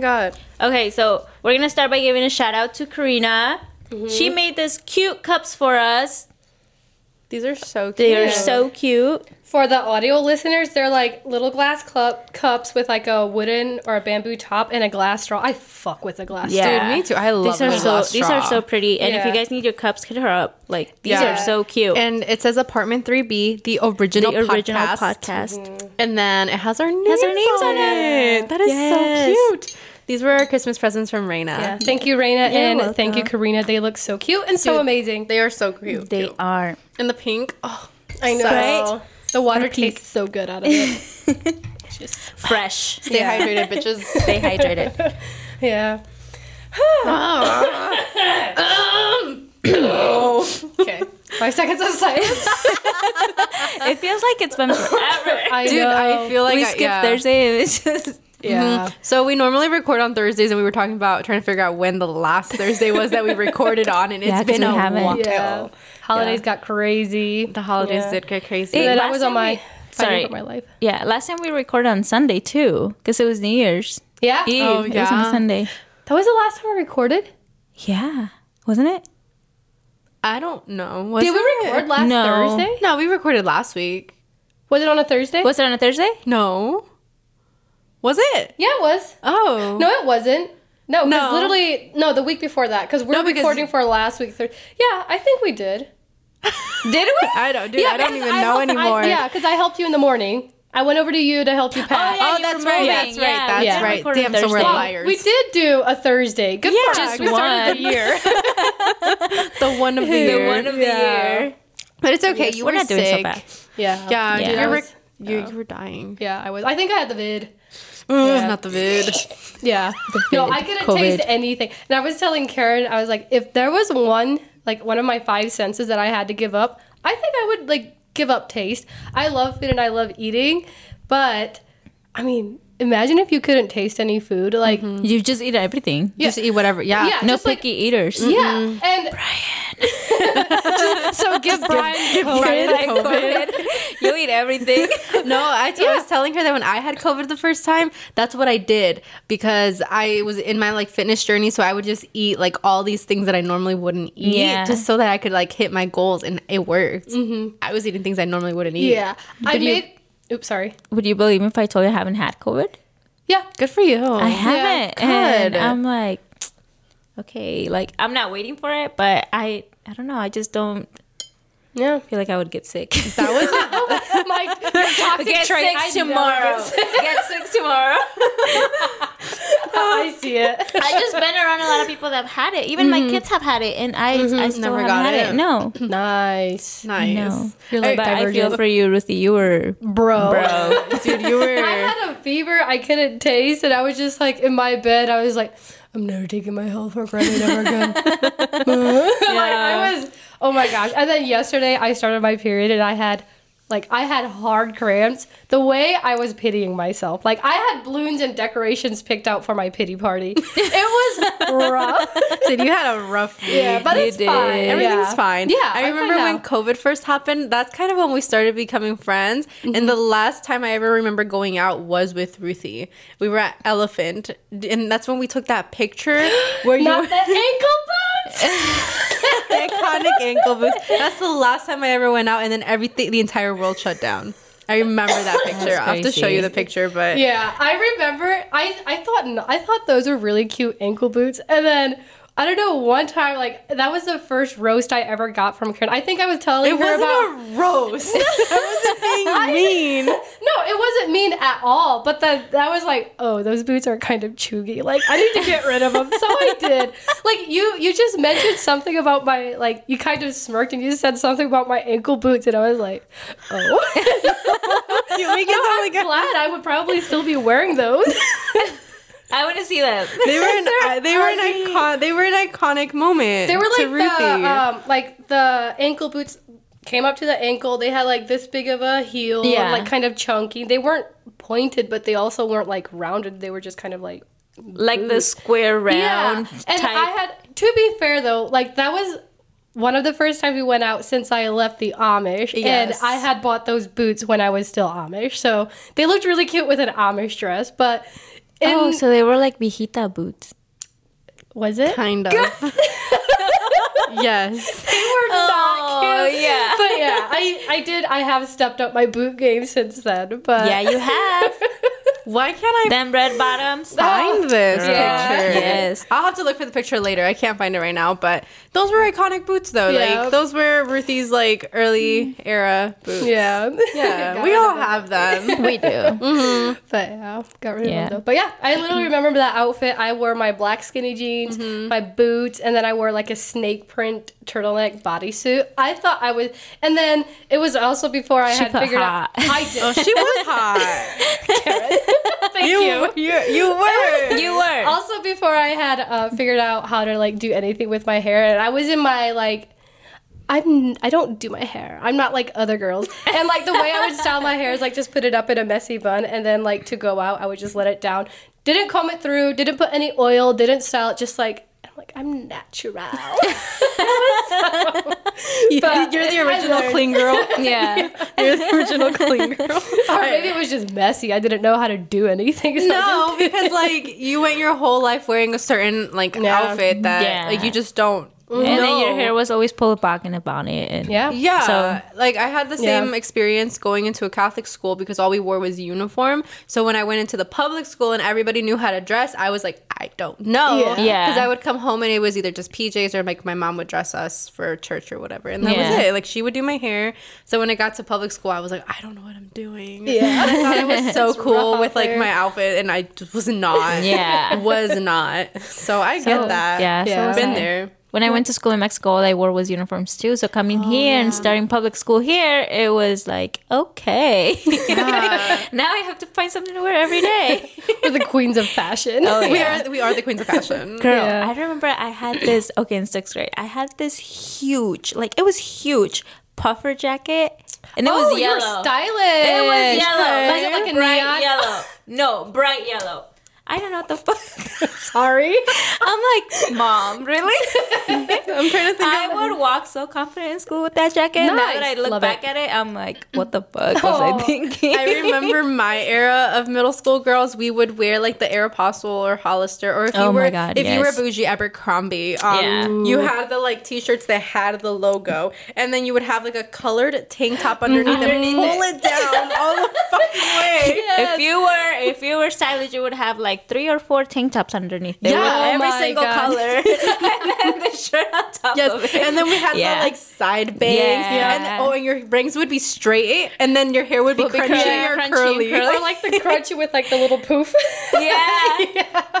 god. Okay, so we're gonna start by giving a shout out to Karina. Mm-hmm. She made this cute cups for us. These are so cute. They are so cute. For the audio listeners, they're like little glass club cups with like a wooden or a bamboo top and a glass straw. I fuck with a glass Yeah. straw. Dude, me too. I love These are so glass these are so pretty. And if you guys need your cups, hit her up. Like these Yeah. are so cute. And it says apartment 3B, the original, the original podcast. podcast. And then it has our names, Has our names on on it. That is Yes. so cute. These were our Christmas presents from Reyna. Yeah. Thank you, Reyna, and thank you. Karina. They look so cute and so Dude, amazing. They are so cute. They too. are. And the pink. Oh, I know. Right? The water pink. tastes so good out of it. Fresh. stay Yeah. hydrated, bitches. Stay hydrated. yeah. Ah. Ah. Okay. Five seconds of silence. it feels like it's been forever. I Dude, know. I feel like we I- skipped yeah. Thursday and it's just Mm-hmm. Yeah. So we normally record on Thursdays, and we were talking about trying to figure out when the last Thursday was that we recorded on, and it's Yeah, 'cause been a haven't. while. Yeah. Holidays got crazy. The holidays Yeah. did get crazy. And then I last was on my we- sorry. for my life. Yeah, last time we recorded on Sunday too, because it was New Year's Yeah. Eve. Oh, It was yeah. on Sunday. That was the last time I recorded. Yeah, wasn't it? I don't know. Was Did we it? record last No. Thursday? No, we recorded last week. Was it on a Thursday? Was it on a Thursday? No. Was it? yeah, it was. Oh. No, it wasn't. No, because No. literally, no, the week before that, because we're No, because- recording for last week. Thir- yeah, I think we did. Did we? I don't, dude. I don't because even know helped- I- anymore. yeah, because I helped you in the morning. I went over to you to help you oh, pack. yeah, Oh, you that's right. moving. That's right. Yeah, That's we did right. record on Damn, so we're Thursday. liars. We did do a Thursday. Good Yeah, for us. just We started the year. the one of the The year. one of the Yeah. year. but it's okay. you We're were not doing so bad. yeah. Yeah, Yeah. dude, I you were was- you, you were dying. Yeah, I was. I think I had the vid. Ugh, Not the vid. Yeah. No, I couldn't taste anything. And I was telling Karen, I was like, if there was one, like one of my five senses that I had to give up, I think I would like give up taste. I love food and I love eating, but I mean, imagine if you couldn't taste any food. Like, mm-hmm. You just eat everything. Just eat whatever. Yeah. Yeah. No Just like- picky eaters. yeah. And Brian. so give Brian give COVID. COVID. you eat everything. No, I was telling her that when I had COVID the first time, that's what I did because I was in my like fitness journey. So I would just eat like all these things that I normally wouldn't eat Yeah. just so that I could like hit my goals, and it worked. Mm-hmm. I was eating things I normally wouldn't eat. Yeah. I Did you- made. Oops, sorry. Would you believe me if I told you I haven't had COVID? Yeah. good for you. I haven't. good. And I'm like, okay, like I'm not waiting for it, but I I don't know. I just don't Yeah. feel like I would get sick. That was My toxic get trait. sick tomorrow. get sick tomorrow. I see it. I just been around a lot of people that have had it. Even my mm-hmm. kids have had it, and I mm-hmm. I still Never haven't got had it. it. No, nice. Nice. no. You're like but I feel for you, Ruthie. You were Bro. bro. Dude, you were. I had a fever I couldn't taste, and I was just like in my bed. I was like, I'm never taking my health for granted ever again. like, I was, oh my gosh. And then yesterday I started my period, and I had, like, I had hard cramps. The way I was pitying myself, like, I had balloons and decorations picked out for my pity party. It was rough. Dude, you had a rough week. yeah, but You it's did. fine. Everything's Yeah. fine. Yeah, I remember when. COVID first happened. That's kind of when we started becoming friends. And mm-hmm. the last time I ever remember going out was with Ruthie. We were at Elephant, and that's when we took that picture where you Not were the ankle boots. iconic ankle boots. That's the last time I ever went out, and then everything, the entire world shut down. I remember that picture. I'll have to show you the picture, but Yeah, I remember. I I thought I thought those were really cute ankle boots, and then I don't know. One time, like that was the first roast I ever got from Karen. I think I was telling it her wasn't about. a roast. I wasn't being mean. no, it wasn't mean at all. But then that was like, oh, those boots are kind of chuggy. Like I need to get rid of them. So I did. Like you, you just mentioned something about my like. You kind of smirked and you said something about my ankle boots, and I was like, oh. You make it no, sound I'm like glad I would probably still be wearing those. I want to see them. They were an uh, they were an icon they were an iconic moment. They were like the um, like the ankle boots came up to the ankle. They had like this big of a heel, Yeah. like kind of chunky. They weren't pointed, but they also weren't like rounded. They were just kind of like like the square round yeah. And type. I had to be fair though, like that was one of the first times we went out since I left the Amish, and I had bought those boots when I was still Amish, so they looked really cute with an Amish dress, but. In, oh, so they were like viejita boots. was it? Kind of. yes. They were not oh, cute. Oh yeah. But yeah, I I did. I have stepped up my boot game since then. But Yeah, you have. Why can't I Them red bottoms. find oh, this Yeah. picture? Yes. I'll have to look for the picture later. I can't find it right now, but those were iconic boots though. Yeah. Like those were Ruthie's like early era boots. yeah, Yeah, we all of them. have them. We do. Mm-hmm. But yeah, got rid of them though. But yeah, I literally remember that outfit. I wore my black skinny jeans, mm-hmm. my boots, and then I wore like a snake print turtleneck bodysuit. I thought I was, and then it was also before I She had put figured hot. out. I did. Oh, she was hot. Thank you, you. you, you were. You were. Also, before I had uh, figured out how to like do anything with my hair, and I was in my like. I'm I don't do my hair. I'm not like other girls. And like the way I would style my hair is like just put it up in a messy bun and then like to go out I would just let it down. Didn't comb it through, didn't put any oil, didn't style it, just like I'm like I'm natural. You, But you're the original clean girl. yeah. You're the original clean girl. or maybe it was just messy. I didn't know how to do anything. so No, because like you went your whole life wearing a certain like Yeah. outfit that Yeah. like you just don't. And then your hair was always pulled back in a bonnet. And Yeah. Yeah. So- like I had the Yeah. same experience going into a Catholic school because all we wore was uniform. So when I went into the public school and everybody knew how to dress, I was like, I don't know. Yeah. Yeah. Because I would come home and it was either just PJs or like my mom would dress us for church or whatever. And that Yeah. was it. Like she would do my hair. So when I got to public school, I was like, I don't know what I'm doing. Yeah. I thought it was so cool rough with like my outfit and I just was not. Yeah. was not. So I get that. Yeah, so Yeah. was Been I. there. When I went to school in Mexico, all I wore was uniforms too. So coming oh, here and starting public school here, it was like, okay. now I have to find something to wear every day. We're the queens of fashion. Oh, We are we are the queens of fashion. Girl, Yeah. I remember I had this, okay, in sixth grade, I had this huge, like, it was huge puffer jacket. And it oh, was you were yellow. stylish. It was yellow. Was it like a bright neon? yellow. No, bright yellow. I don't know what the fuck. Sorry. I'm like, mom, really? I'm trying to think I of would walk so confident in school with that jacket. Now that I look Love back it. at it, I'm like, what the fuck was I Oh. thinking? I remember my era of middle school girls. We would wear like the Aeropostale or Hollister, or if you Oh my were God, if you were bougie Abercrombie, um, Yeah. you had the like t-shirts that had the logo, and then you would have like a colored tank top underneath, Underneath and pull it, down all the fucking way. If you were if you were stylish, you would have like three or four tank tops underneath. They Yeah, oh every single God. color, and then the shirt on top of Yes, it. and then we had Yeah. the like side bangs, Yeah. and oh, and your bangs would be straight, and then your hair would be Would be crunchy, crunchy, or crunchy and curly. curly. Or like the crunchy with like the little poof. yeah. yeah.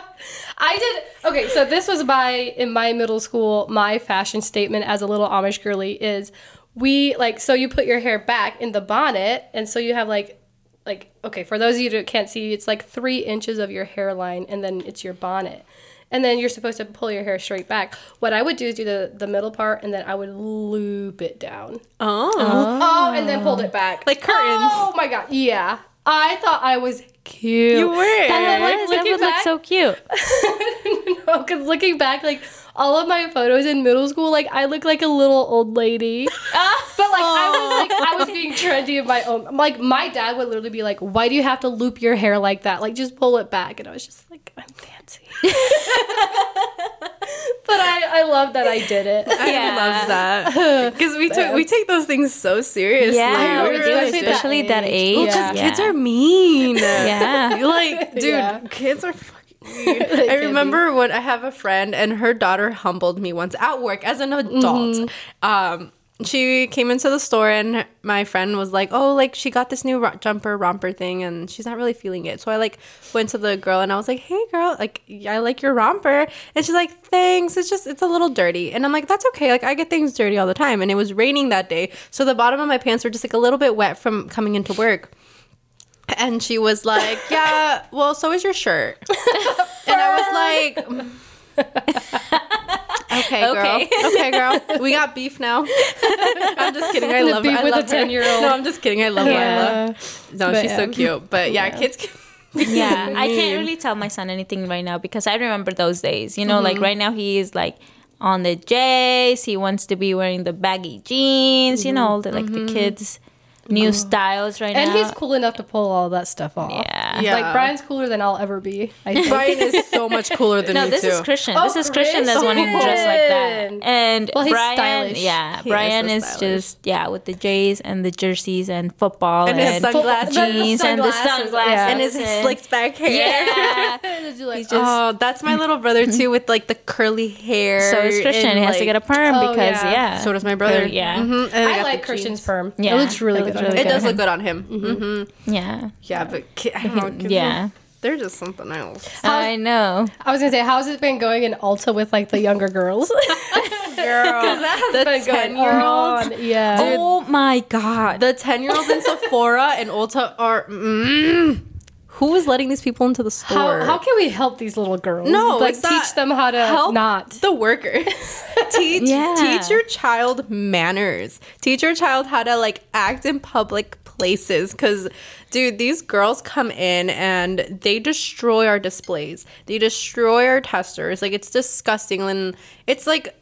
I did okay, so this was my in my middle school, my fashion statement as a little Amish girly is we like so you put your hair back in the bonnet and so you have like like okay, for those of you that can't see, it's like three inches of your hairline and then it's your bonnet. And then you're supposed to pull your hair straight back. What I would do is do the, the middle part and then I would loop it down. Oh, Oh, and then pulled it back. Like curtains. Oh my god, yeah. I thought I was cute. you were. That, was, that looking would look so cute. no, because looking back, like all of my photos in middle school, like I look like a little old lady. but like I was like I was being trendy in my own. Like my dad would literally be like, "Why do you have to loop your hair like that? Like just pull it back." And I was just like, "I'm fancy." but I I love that I did it. I Yeah. love that because we took we take those things so seriously. Yeah, know, we do, especially that especially that age. age. Well, Yeah. because kids are mean. Yeah. like dude, Yeah. kids are fucking. I remember when I have a friend and her daughter humbled me once at work as an adult. Mm-hmm. Um, she came into the store and my friend was like, "Oh, like she got this new ro- jumper romper thing and she's not really feeling it." So I like went to the girl and I was like, "Hey, girl, like I like your romper," and she's like, "Thanks. It's just it's a little dirty," and I'm like, "That's okay. Like I get things dirty all the time." And it was raining that day, so the bottom of my pants were just like a little bit wet from coming into work. And she was like, "Yeah, well, so is your shirt." and I was like, mm. "Okay, girl. Okay. Okay, girl. We got beef now." I'm just kidding. I love beef I with love a her. 10-year-old. No, I'm just kidding. I love Yeah. Lila. No, But, she's so cute. But yeah, kids. Can yeah i can't really tell my son anything right now because i remember those days you know like mm-hmm. right now he is like on the j's he wants to be wearing the baggy jeans you know the like the mm-hmm. kids new styles right And now. And he's cool enough to pull all that stuff off. Yeah. Yeah. Like Brian's cooler than I'll ever be. I think. Brian is so much cooler than me. No, me this too. is Christian. Oh, this is Christian that's wanting to dress like that. And Well, he's Brian, stylish. yeah, He Brian is is, just yeah with the J's and the jerseys and football And and, his sunglasses. jeans and the Sunglasses, sunglasses yeah. and his slicked back hair. Yeah. He's just, oh, that's my little brother too, with like the curly hair. so is Christian. and, He has to get a perm Oh, because yeah. yeah. So does my brother. Curly, yeah. Mhm, and I like Christian's perm. Yeah, it looks really it good. Looks on really him. It does look good on him. hmm Yeah. Yeah, but I don't know, kids Yeah. are- they're just something else. I know. I was gonna say, how's it been going in Ulta with like the younger girls? Girl, That's the been going 10-year-olds. on. Yeah. Oh my god. The 10 year olds in Sephora and Ulta are. Mm, who is letting these people into the store? How, how can we help these little girls? No, like teach them how to help not. the workers teach Yeah. teach your child manners teach your child how to like act in public places because dude these girls come in and they destroy our displays they destroy our testers like it's disgusting and it's like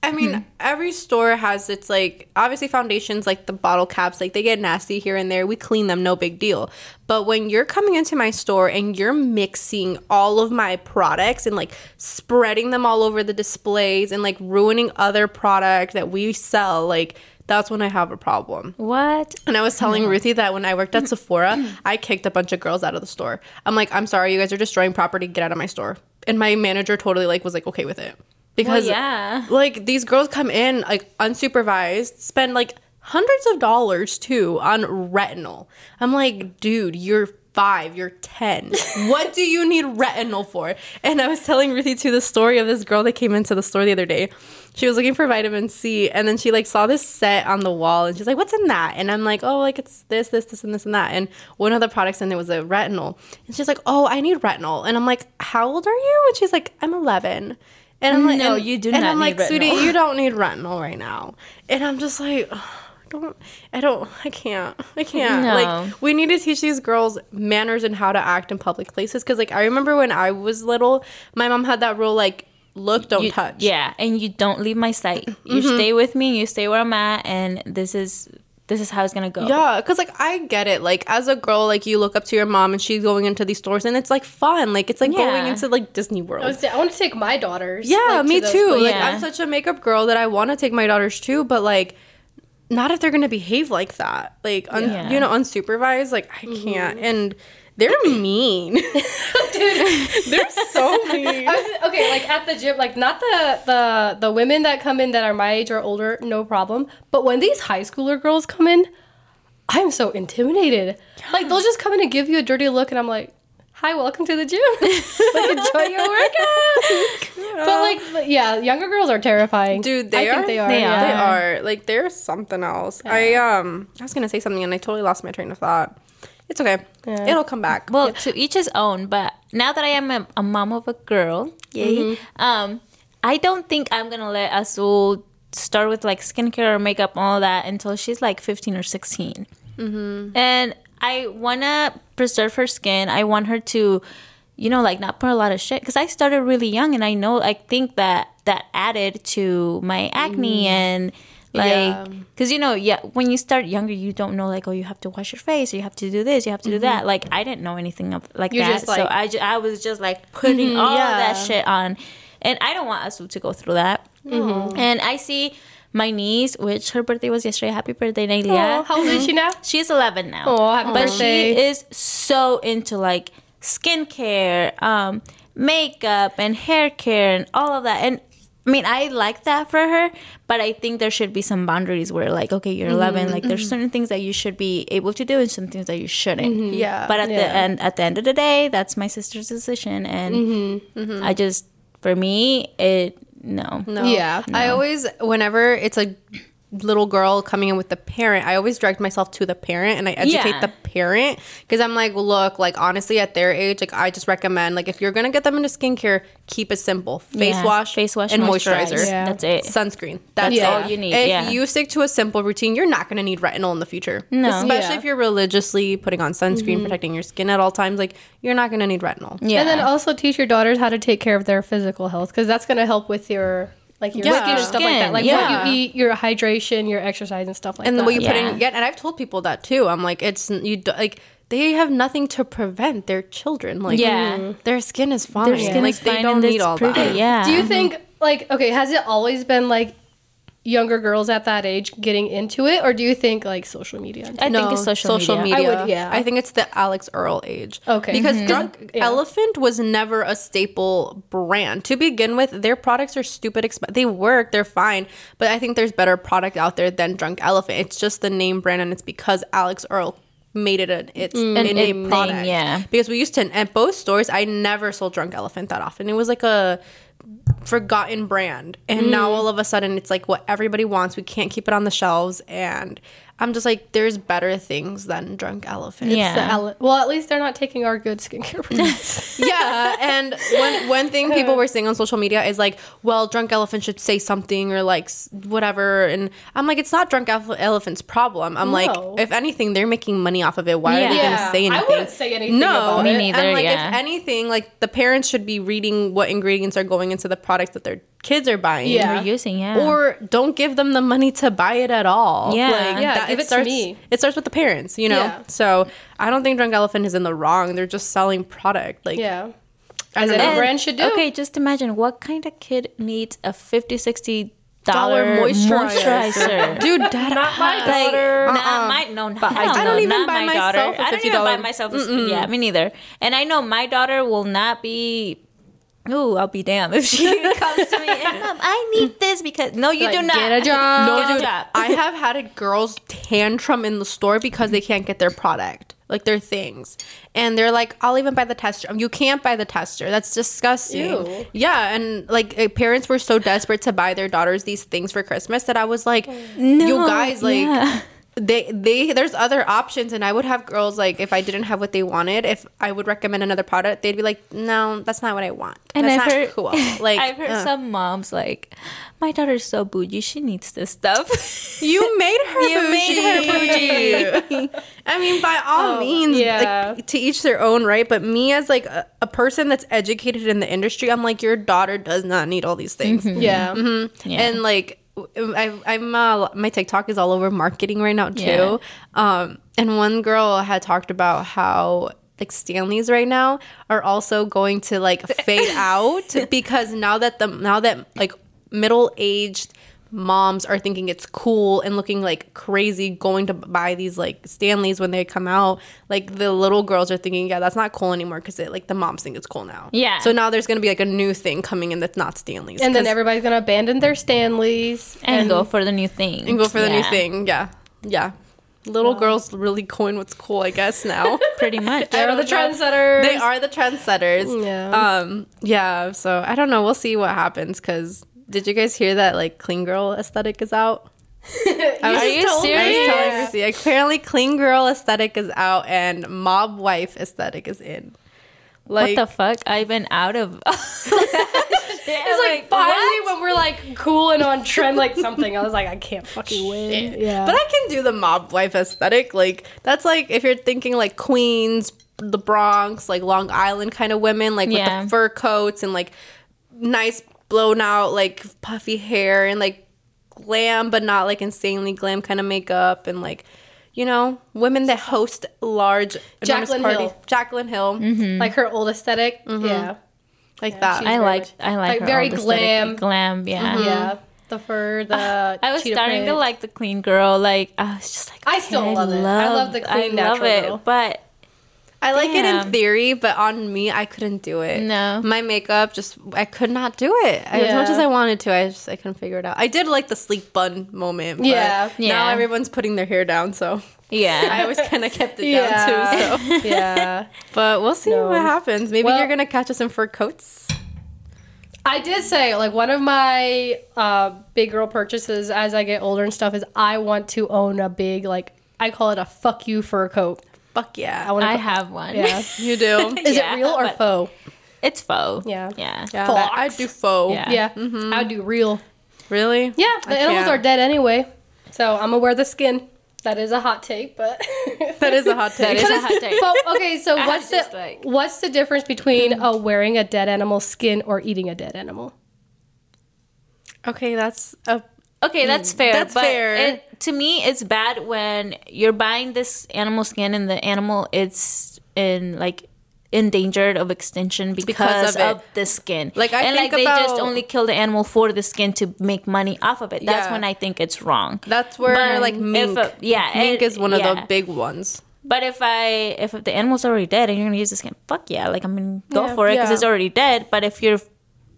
I mean, hmm. every store has its like obviously foundations like the bottle caps, like they get nasty here and there. We clean them, no big deal. But when you're coming into my store and you're mixing all of my products and like spreading them all over the displays and like ruining other product that we sell, like that's when I have a problem. What? And I was telling Ruthie that when I worked at Sephora, I kicked a bunch of girls out of the store. I'm like, I'm sorry, you guys are destroying property. Get out of my store. And my manager totally like was like okay with it because yeah. like these girls come in like unsupervised, spend like hundreds of dollars too on retinol. I'm like, dude, you're five, you're 10. what do you need retinol for? And I was telling Ruthie to the story of this girl that came into the store the other day. She was looking for vitamin C and then she like saw this set on the wall and she's like, what's in that? And I'm like, oh, like it's this, this, this, and this and that. And one of the products in there was a retinol. And she's like, oh, I need retinol. And I'm like, how old are you? And she's like, I'm 11. And I'm like, No, and- you do and not And I'm like, sweetie, retinol. you don't need retinol right now. And I'm just like, "Ugh, I don't, I don't, I can't, I can't. No. Like, we need to teach these girls manners and how to act in public places. Cause like, I remember when I was little, my mom had that rule, like, look, don't You- touch. Yeah, and you don't leave my sight. You Mm-hmm. stay with me. You stay where I'm at, and this is this is how it's gonna go. Yeah, because like I get it. Like as a girl, like you look up to your mom and she's going into these stores and it's like fun. Like it's like going into like Disney World. I, was, I want to take my daughters. Yeah, like, me those too. places. Like Yeah. I'm such a makeup girl that I want to take my daughters too, but like not if they're gonna behave like that. Like un- Yeah. you know, unsupervised. Like I Mm-hmm. can't. And they're mean. dude. they're so mean. I was, okay, like at the gym, like not the the the women that come in that are my age or older, no problem. But when these high schooler girls come in, I'm so intimidated. Like they'll just come in and give you a dirty look, and I'm like, "Hi, welcome to the gym. like enjoy your workout." but like, but yeah, younger girls are terrifying, Dude, they I are. Think they are. They yeah. They are. Like they're something else. I um I was gonna say something and I totally lost my train of thought. It's okay. Yeah. It'll come back. Well, to each his own. But now that I am a, a mom of a girl, yay, Mm-hmm. um, I don't think I'm gonna let Azul start with like skincare or makeup all that until she's like 15 or 16. Mm-hmm. And I wanna preserve her skin. I want her to, you know, like not put a lot of shit. Because I started really young, and I know I think that that added to my acne and. Like, Yeah. because you know, yeah, when you start younger, you don't know like, oh, you have to wash your face, or you have to do this, you have to do that. Mm-hmm. Like, I didn't know anything of like You're that, just so I, ju- I was just like putting mm-hmm. all yeah. of that shit on, and I don't want Asu to go through that. Mm-hmm. And I see my niece, which her birthday was yesterday. Happy birthday, Oh, Nailia. how old is she now? She's 11 now. Oh, happy but birthday. she is so into like skincare, um, makeup, and hair care, and all of that. And I mean, I like that for her, but I think there should be some boundaries where, like, okay, you're mm-hmm. 11. Like, there's mm-hmm. certain things that you should be able to do, and some things that you shouldn't. Mm-hmm. yeah. But at the end, at the end of the day, that's my sister's decision, and Mm-hmm. I just, for me, it no, No. Yeah. I always, whenever it's a little girl coming in with the parent, I always direct myself to the parent and I educate Yeah. the parent because I'm like, look, like honestly, at their age, like I just recommend, like if you're gonna get them into skincare, keep it simple: face Yeah. wash, face wash, and moisturize. moisturizer. Yeah. That's it. Sunscreen. That's That's all all you need, If yeah. you stick to a simple routine, you're not going to need retinol in the future. No. Especially Yeah. Mm-hmm. if you're religiously putting on sunscreen, protecting your skin at all times. Like, you're not going to need retinol. Yeah, And then also teach your daughters how to take care of their physical health because that's going to help with your like your Yeah. skin and stuff like that, like yeah. what you eat, your hydration, your exercise and stuff like that. and that. then what you put in yeah and i've told people that too i'm like it's you do, like they have nothing to prevent their children like Yeah. their skin is fine Their skin like is they fine don't need all pretty, that Yeah. Do you think like okay, has it always been like younger girls at that age getting into it, or do you think like social media? I think it's social, media. I would- yeah. I think it's the Alix Earle age. Okay. Because Mhm. Drunk Yeah. Elephant was never a staple brand. To begin with, their products are stupid expensive. They work, they're fine. But I think there's better product out there than Drunk Elephant. It's just the name brand and it's because Alix Earle made it an it's An in a it thing, yeah. Because we used to at both stores, I never sold Drunk Elephant that often. It was like a forgotten brand. And Mm. now all of a sudden it's like what everybody wants. We can't keep it on the shelves. And i'm just like there's better things than drunk elephants. Yeah. The ele- well, at least they're not taking our good skincare products. yeah and one one thing people were saying on social media is like well drunk elephant should say something or like whatever and i'm like it's not drunk Ele- elephant's problem i'm No. like if anything they're making money off of it why are they gonna say anything I wouldn't say anything no about Me it. neither. and like yeah. if anything like the parents should be reading what ingredients are going into the products that their kids are buying Yeah. We're using, yeah. or don't give them the money to buy it at all. Yeah. Yeah, give it to starts, me. It starts with the parents, you know. Yeah. So I don't think Drunk Elephant is in the wrong. They're just selling product. Like Yeah. As don't a brand should do. Okay, just imagine what kind of kid needs a 50 60 Dollar dollar moisturizer. moisturizer. dude, dad, Not my Like, daughter. nah, uh-uh. my, no, hell I no, don't even buy my myself daughter. a I don't even buy myself. A, yeah, me neither. And I know my daughter will not be. Ooh, I'll be damned if she comes to me and Mom, I need this because no, you Like, do not get a job. No, No, get dude, a job. I have had a girls tantrum in the store because they can't get their product, like their things, and they're like, "I'll even buy the tester." You can't buy the tester. That's disgusting. Ew. Yeah, and like uh, parents were so desperate to buy their daughters these things for Christmas that I was like, No, "You guys, like." yeah. They, they, there's other options, and I would have girls like if I didn't have what they wanted, if I would recommend another product, they'd be like, "No, that's not what I want. And that's I've not heard, cool." Like I've heard uh. some moms like, my daughter's so bougie, she needs this stuff. You made her You bougie. made her bougie. I mean, by all Oh, means, yeah. like, to each their own, right? But me, as like a, a person that's educated in the industry, I'm like, your daughter does not need all these things. Yeah. Yeah. And like, I, I'm uh, my TikTok is all over marketing right now too. Yeah. Um, and one girl had talked about how like Stanleys right now are also going to like fade out because now that the now that like middle aged moms are thinking it's cool and looking like crazy going to buy these like Stanleys when they come out like the little girls are thinking yeah that's not cool anymore because it like the moms think it's cool now Yeah. so now there's gonna be like a new thing coming in that's not Stanleys And then everybody's gonna abandon their Stanleys and, go for the new thing. and go for the new thing. Yeah, yeah. Little girls really coin what's cool, I guess now. Pretty much. They're the trendsetters. they are the trendsetters. Yeah. Um. Yeah. So I don't know. We'll see what happens. Cause did you guys hear that like clean girl aesthetic is out? I Are you I was serious? telling Chrissy, Apparently, clean girl aesthetic is out and mob wife aesthetic is in. Like, what the fuck? I've been out of. It's like finally when we're like cool and on trend like something, I was like, I can't fucking win. Yeah. But I can do the mob wife aesthetic. Like that's like if you're thinking like Queens, the Bronx, like Long Island kind of women, like Yeah. with the fur coats and like nice blown out like puffy hair and like glam but not like insanely glam kind of makeup and like you know women that host large enormous Jaclyn parties. Hill. Jaclyn Hill, like her old aesthetic. Mm-hmm. Yeah. like that. I like. I like, like her very old aesthetic. glam. Glam. Yeah. Mm-hmm. Yeah. The fur, the uh, I was cheetah starting to like the clean girl. Like I was just like, I still okay, love it. I love the clean I love natural it, girl. but I like it in theory, but on me, I couldn't do it. No. my makeup just I could not do it as Yeah. much as I wanted to. I just I couldn't figure it out. I did like the sleep bun moment. But Yeah. Now everyone's putting their hair down, so yeah, I always kind of kept it Yeah. down too. So, yeah. but we'll see No. what happens. Maybe Well- you're gonna catch us in fur coats. I did say like one of my uh, big girl purchases as I get older and stuff is I want to own a big like I call it a fuck you fur coat. Fuck yeah, I want I to. have one. Yeah. you do. Is Yeah, it real or but- faux? It's faux. Yeah. Yeah. yeah, Fox. I do faux. Yeah. Yeah. Mm-hmm. I would do real. Really? Yeah. The I animals can't. are dead anyway, so I'm gonna wear the skin. That is a hot take, but That is a hot That take. is a hot take. But okay, so I what's the just, like- what's the difference between uh, wearing a dead animal skin or eating a dead animal? Okay, that's a Okay, that's mm, fair. That's but fair. It, to me, it's bad when you're buying this animal skin and the animal it's in like endangered of extinction because, Because of of, the skin. Like, I and think like they just only kill the animal for the skin to make money off of it. That's Yeah. when I think it's wrong. that's where But like mink. a- yeah, mink it- is one of yeah. the big ones. But if I if the animal's already dead and you're gonna use the skin, fuck yeah, like I'm gonna go Yeah. for it because it's already dead. But if you're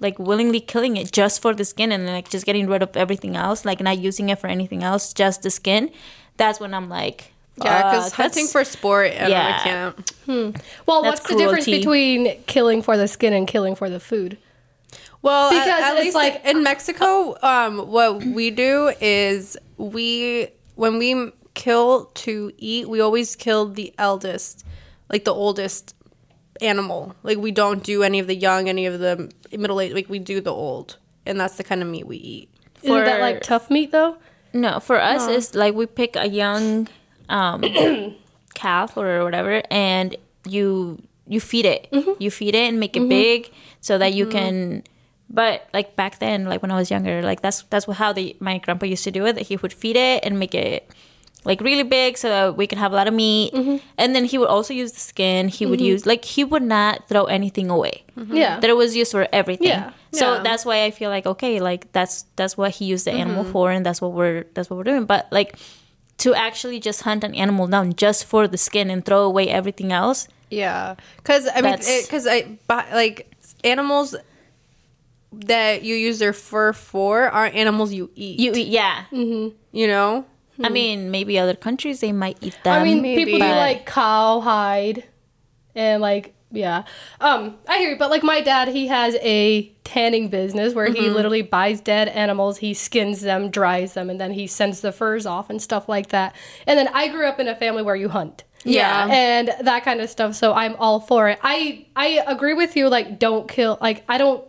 like willingly killing it just for the skin and like just getting rid of everything else, like not using it for anything else, just the skin, that's when I'm like, Yeah, because fuck, hunting for sport, I, Yeah. I can't. Well, That's what's the difference between killing for the skin and killing for the food? Well, Because at, at it's least like- like in Mexico, um, what we do is we when we kill to eat, we always kill the eldest, like the oldest animal. Like we don't do any of the young, any of the middle age. Like we do the old, and that's the kind of meat we eat. Isn't that like tough meat though? No, for us, it's like we pick a young um, calf or whatever, and you you feed it. Mm-hmm. You feed it and make it mm-hmm. big so that you mm-hmm. can. But like back then, like when I was younger, like that's that's how the my grandpa used to do it. That he would feed it and make it like really big so that we could have a lot of meat. Mm-hmm. And then he would also use the skin. He would mm-hmm. use like he would not throw anything away. Mm-hmm. Yeah. That it was used for everything. Yeah. So Yeah. that's why I feel like okay, like that's that's what he used the animal for, and that's what we're that's what we're doing. But like to actually just hunt an animal down just for the skin and throw away everything else. Yeah, because I mean, because I bu- like animals that you use their fur for are animals you eat. You eat, yeah. you know. I mean, maybe other countries they might eat them. I mean, maybe. people do But- like cow hide, and like yeah. Um, I hear you, but like my dad, he has a tanning business where he literally buys dead animals, he skins them, dries them, and then he sends the furs off and stuff like that. And then I grew up in a family where you hunt. Yeah. and that kind of stuff. So I'm all for it. I I agree with you. Like, don't kill. Like, I don't.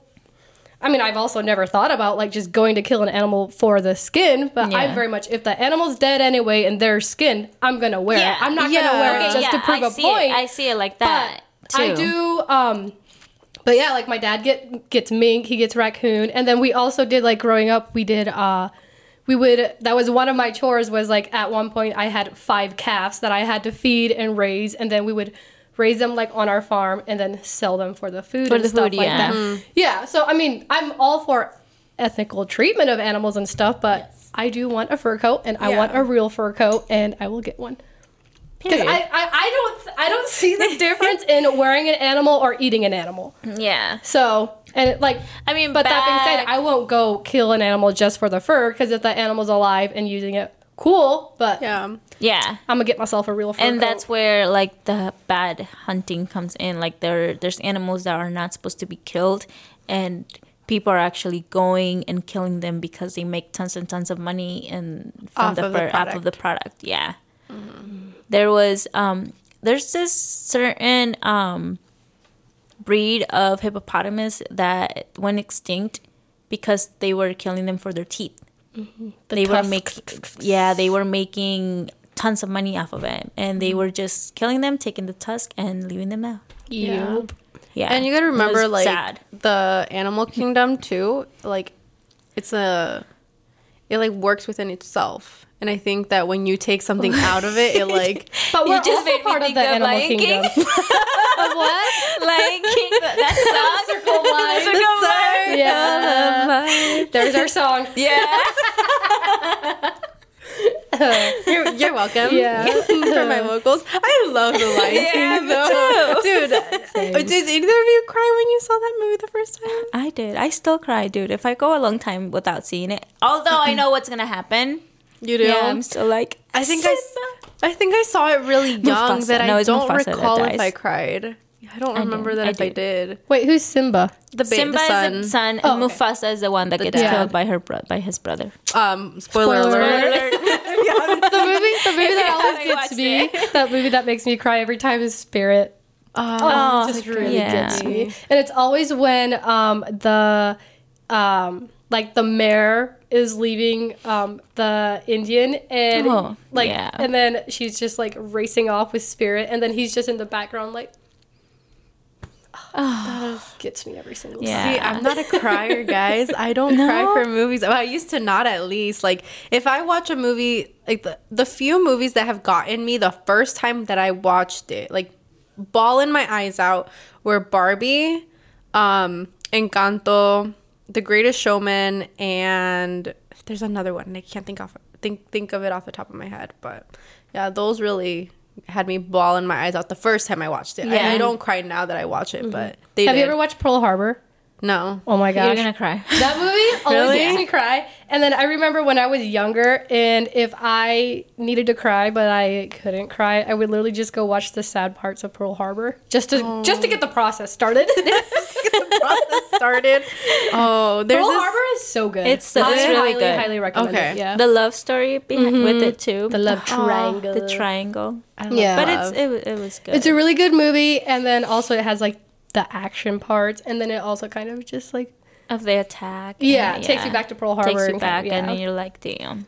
I mean, I've also never thought about like just going to kill an animal for the skin, but I Yeah. very much if the animal's dead anyway and their skin, I'm gonna wear Yeah. it. I'm not Yeah. gonna wear it Okay, just to prove I a point. It. I see it like that. but I do. Um, but yeah, like my dad get gets mink, he gets raccoon, and then we also did like growing up. We did. uh we would that was one of my chores was like at one point i had five calves that i had to feed and raise and then we would raise them like on our farm and then sell them for the food For and the stuff food, like yeah. that yeah so i mean i'm all for ethical treatment of animals and stuff but i do want a fur coat and i want a real fur coat and i will get one because I, I, I don't I don't see the difference in wearing an animal or eating an animal. yeah. So and it, like I mean, but that being said, I won't go kill an animal just for the fur because if the animal's alive and using it, cool. But Yeah. Yeah. I'm gonna get myself a real fur. and coat. that's where like the bad hunting comes in like there there's animals that are not supposed to be killed and people are actually going and killing them because they make tons and tons of money and from Off the of the off of the product yeah there was um there's this certain um breed of hippopotamus that went extinct because they were killing them for their teeth they were making yeah they were making tons of money off of it and they were just killing them taking the tusk and leaving them out you. yeah And you gotta remember, like sad. the animal kingdom too. Like, it's a, it like works within itself. And I think that when you take something out of it, it like But we're just also part of the of animal Lion King. kingdom. of what? Lion King that, that song Circle of life. Circle of Yeah. There's our song. yeah you're, you're welcome. Yeah. for my vocals. I love the Lion Yeah, King me though, dude. Did either of you cry when you saw that movie the first time? I did I still cry dude if I go a long time without seeing it although I know what's gonna happen You do. yeah I'm still like I think I, s- I think I saw it really young Mufasa. that No, I don't Mufasa recall if. I cried. I don't remember do. that I if I did. Wait, who's Simba? The, ba- Simba the son. is the son Oh, and okay. Mufasa is the one that gets dad. killed by her bro- by his brother Um, spoiler, Spoiler alert. the movie, the movie that always gets me, that movie that makes me cry every time is Spirit. Oh, just really yeah. gets me. And it's always when um, the um, like the mare is leaving um, the Indian and Oh, like yeah. and then she's just like racing off with Spirit and then he's just in the background like Gets me every single Yeah. See, I'm not a crier, guys. I don't cry for movies. Well, I used to not at least. Like if I watch a movie, like the, the few movies that have gotten me the first time that I watched it, like bawling my eyes out, were Barbie, um, Encanto, The Greatest Showman, and there's another one. I can't think off think think of it off the top of my head, but yeah, those really had me bawling my eyes out the first time I watched it. I- Yeah. I, don't cry now that I watch it, mm-hmm. but they Have you ever watched Pearl Harbor? No. Oh my gosh. You're gonna cry. That movie always Really? makes me cry. And then I remember when I was younger, and if I needed to cry but I couldn't cry, I would literally just go watch the sad parts of Pearl Harbor just to just to get the process started. process started. Oh, there's Pearl this, Harbor is so good. It's so- I it's really highly, good. highly recommend Okay. it. Yeah. The love story behind mm-hmm. with it too. The love Oh, triangle. the triangle. I love Yeah. But it's it, it was good. It's a really good movie, and then also it has like the action parts, and then it also kind of just like of the attack. yeah, and it takes you back to Pearl Harbor. Takes you and back, kind of- and yeah. then you're like, damn.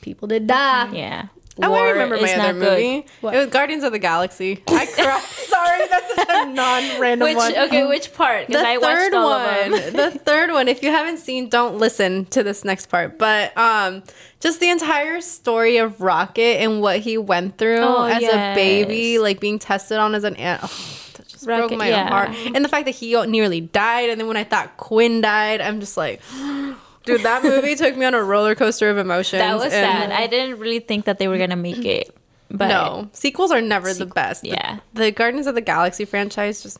people did die. Yeah. Oh, I remember my other movie. What? It was Guardians of the Galaxy. I cried. Sorry, that's such a non-random Which one. okay, which part? Because the I third one. the third one. If you haven't seen, don't listen to this next part. But um, just the entire story of Rocket and what he went through Oh, as a baby, like being tested on as an ant. Oh, that just broke my yeah. heart. And the fact that he nearly died, and then when I thought Quill died, I'm just like. Dude, that movie took me on a roller coaster of emotions. That was sad. I didn't really think that they were gonna make it. But no, sequels are never the best. Yeah. the, Guardians of the Galaxy franchise just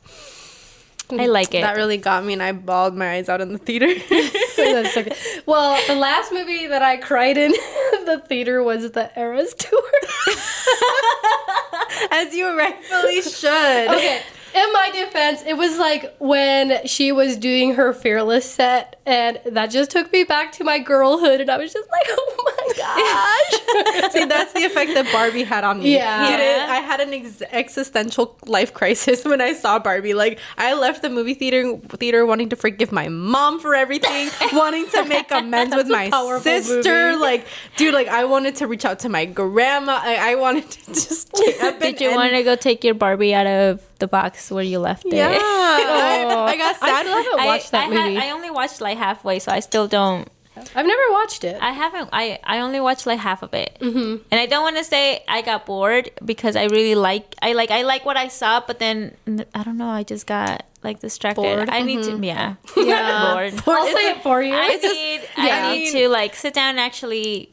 I like it. that really got me, and I bawled my eyes out in the theater. So. Well, the last movie that I cried in the theater was the Eras tour. As you rightfully should. okay. In my defense, it was like when she was doing her Fearless set, and that just took me back to my girlhood, and I was just like, oh my gosh. See, that's the effect that Barbie had on me. Yeah. Dude, it- Yeah. I had an ex- existential life crisis when I saw Barbie. Like, I left the movie theater theater wanting to forgive my mom for everything, wanting to make amends with my sister. movie. Like, dude, like I wanted to reach out to my grandma. I, I wanted to just take up Did you end- want to go take your Barbie out of the box where you left it? Yeah, I, I got I sad. still haven't I, watched that I, had- movie. I only watched like halfway, so I still don't. I've never watched it. I haven't. I I only watched like half of it, mm-hmm. and I don't want to say I got bored because I really like. I like. I like what I saw, but then I don't know. I just got like distracted. Bored? I need to. Yeah. Yeah. bored. I'll say it for you. I It's just- need. yeah. I need to like sit down and actually,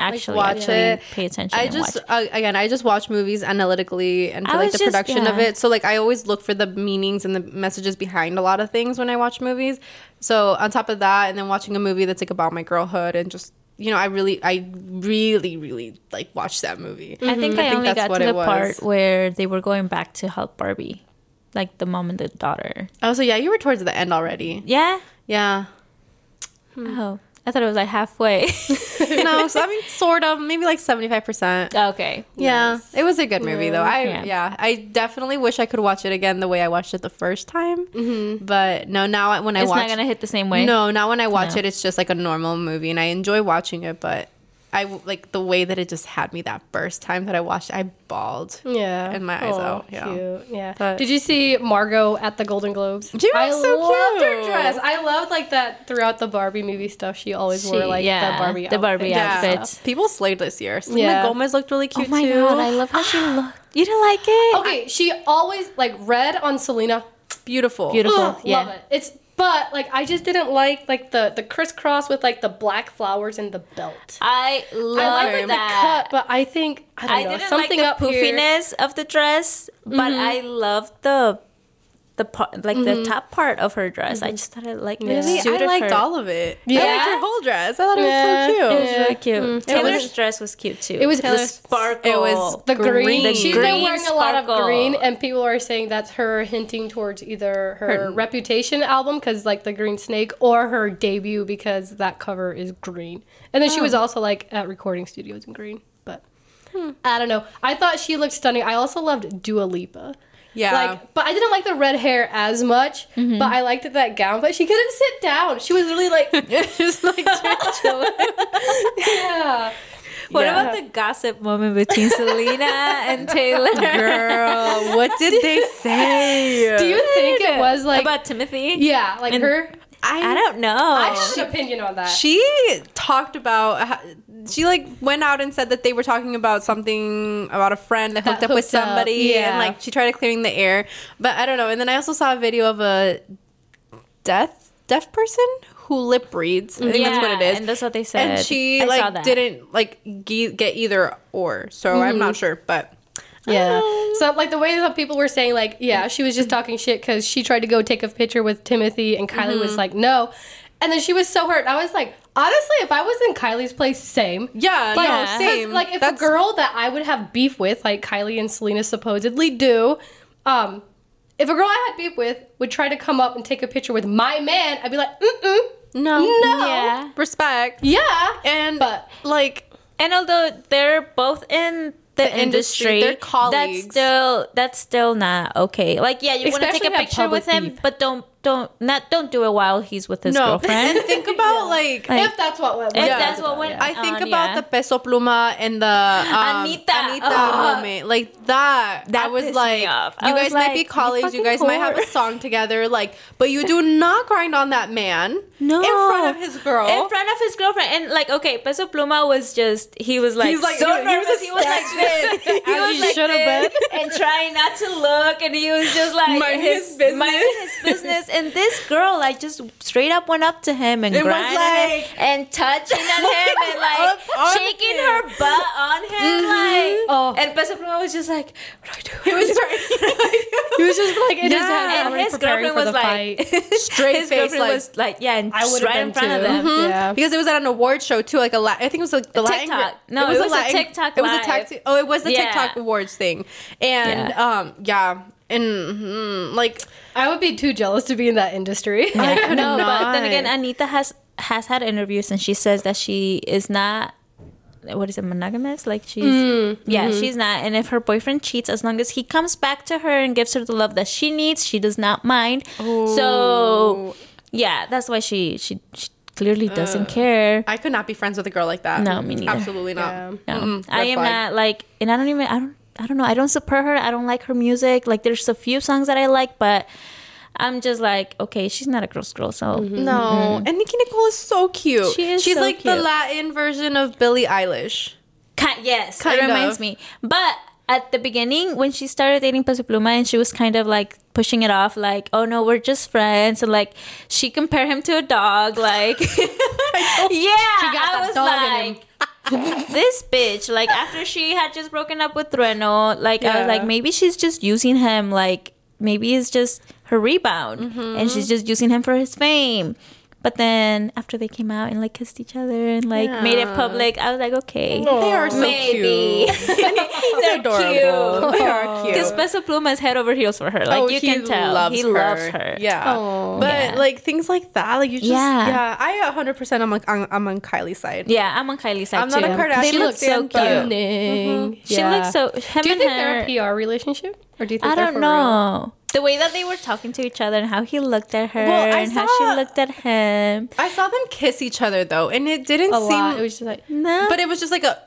actually watch actually it. pay attention. I just uh, again, I just watch movies analytically and for I like the just- production of it. So like I always look for the meanings and the messages behind a lot of things when I watch movies. So on top of that, and then watching a movie that's like about my girlhood and just you know, I really, I really, really like watched that movie. I think I I, think only that's got what to the part where they were going back to help Barbie, like the mom and the daughter. Oh, so yeah, you were towards the end already. Yeah. Yeah. Oh, I thought it was like halfway. no, so I mean, sort of, maybe like seventy five percent. okay. Yeah, it was a good movie though. I Yeah. yeah. I definitely wish I could watch it again the way I watched it the first time. Mm-hmm. But no, now when I watch, It's not gonna hit the same way. No, not when I watch No. it. It's just like a normal movie, and I enjoy watching it. But I w- like the way that it just had me that first time that I watched. I bawled. Yeah. And my eyes out, yeah. Cute. Yeah. But- Did you see Margot at the Golden Globes? She was I so loved her dress. I loved like that throughout the Barbie movie stuff. She always wore like yeah, the Barbie the Barbie outfits and outfits. stuff. People slayed this year. Selena Yeah. Gomez looked really oh cute. Oh my too. god, I love how she looked. You didn't like it? Okay, she always like red on Selena. Beautiful. Beautiful. Ugh, yeah. Love it. It's but like I just didn't like like the the crisscross with like the black flowers and the belt. I love I like like, the cut, but I think I don't I know didn't something like the up here. poofiness of the dress, but mm-hmm. I love the the part, like the mm-hmm. top part of her dress. I mm-hmm. just thought it like Yeah. it See, I liked her. all of it. I Yeah? liked her whole dress. I thought it was so cute. It was Yeah. really cute. Mm. Taylor's was- dress was cute too. It was- the sparkle. it was The green. Green. She's Green been wearing a lot of green, and people are saying that's her hinting towards either her, Her- Reputation album, because like the Green Snake, or her debut because that cover is green. And then she was oh. also like at recording studios in green. But hmm. I don't know. I thought she looked stunning. I also loved Dua Lipa. Yeah. Like, but I didn't like the red hair as much. Mm-hmm. But I liked that gown. But she couldn't sit down. She was really like, just like yeah. What Yeah. about the gossip moment between Selena and Taylor? Girl, what did they say? Do you think it was like about Timothy? yeah, like And- her? I don't know. I have an opinion on that. She talked about how- she like went out and said that they were talking about something about a friend that, That hooked up with hooked up, somebody yeah. and like she tried to clearing the air. But I don't know. And then I also saw a video of a deaf deaf person who lip reads. I think that's what it is. and that's what they said. and she I like didn't like ge- get either or. So I'm Mm-hmm. not sure, but Yeah. Um, So like the way that people were saying like yeah she was just talking shit because she tried to go take a picture with Timothy and Kylie Mm-hmm. was like no, and then she was so hurt. I was like honestly if I was in Kylie's place same. yeah, Like, no, same. Like if That's- a girl that I would have beef with, like Kylie and Selena supposedly do, um, if a girl I had beef with would try to come up and take a picture with my man, I'd be like, mm mm, no, no, Yeah. respect. yeah, And But- like And although they're both in the, The industry, industry, they're colleagues. That's still that's still not okay. Like, yeah, you want to take a picture with him, but don't don't not don't do it while he's with his no. girlfriend. And think about like Like- if that's what went. If Yeah. that's what went, I think on, about yeah. the Peso Pluma and the um, Anitta. Anitta Oh. moment, like that. That I was pissed me like, off. You was guys might like, be colleagues, you, fucking guys might have a song together, like, but you do not grind on that man No. in front of his girl. in front of his girlfriend, and like, okay, Peso Pluma was just he was like, He's like- so he- he was nervous. a He was like this. He was like should have this, been. and trying not to look, and he was just like Minding his business. minding his business. And this girl like just straight up went up to him and It was like- him and touching on him and like Up on shaking him. her butt on him, like. Oh. And Peso Pluma was just like, what do I do? he was trying. He was just like in his Yeah. head, and his girlfriend was like. Straight his face, girlfriend like- was like yeah, and I just would've right in front of too. them. Mhm. Yeah. because it was at an award show too, like a La- I think it was like the Latin. TikTok. No, it was a Latin- TikTok It was a live. TikTok. Oh, it was the Yeah. TikTok awards thing, and Yeah. um, yeah, and mm, like I would be too jealous to be in that industry. I could no, not. but then again, Anitta has has had interviews and she says that she is not. What is it, monogamous? Like she's yeah, she's not. And if her boyfriend cheats, as long as he comes back to her and gives her the love that she needs, she does not mind. So yeah, that's why she she, she clearly doesn't care. I could not be friends with a girl like that. No, me neither. Absolutely not. Yeah. No, Mm-mm, I am flag. not like, and I don't even, I don't, I don't know. I don't support her. I don't like her music. Like, there's a few songs that I like, but I'm just like, okay, she's not a girl's girl, so mm-hmm. No, mm-hmm. and Nicki Nicole is so cute. She is She's so like the. Latin version of Billie Eilish. Ki- yes, Kind it reminds of. me. But at the beginning, when she started dating Peso Pluma, and she was kind of like pushing it off, like, "Oh no, we're just friends," and like she compared him to a dog, like, yeah, she got I was dog in him. like. This bitch, like after she had just broken up with Trueno, like I was like, maybe she's just using him, like maybe it's just her rebound, Mm-hmm. and she's just using him for his fame. But then after they came out and like kissed each other and like made it public, I was like, okay, They are so maybe cute. they're adorable. cute. They are cute. Because Peso Pluma is head over heels for her. Like oh, you he can tell, loves he her. loves her. Yeah, Oh. but Yeah. like things like that, like you just yeah, Yeah. I 100 percent I'm on, on I'm on Kylie's side. Yeah, I'm on Kylie's side I'm not too. a Kardashian She looks so fan, but- cute. Stunning. She looks so. Him Do you and think her, they're a PR relationship, or do you think I don't for real? know. The way that they were talking to each other and how he looked at her Well, and how she looked at him. I saw them kiss each other though, and it didn't A seem. lot. It was just like, No, but it was just like a.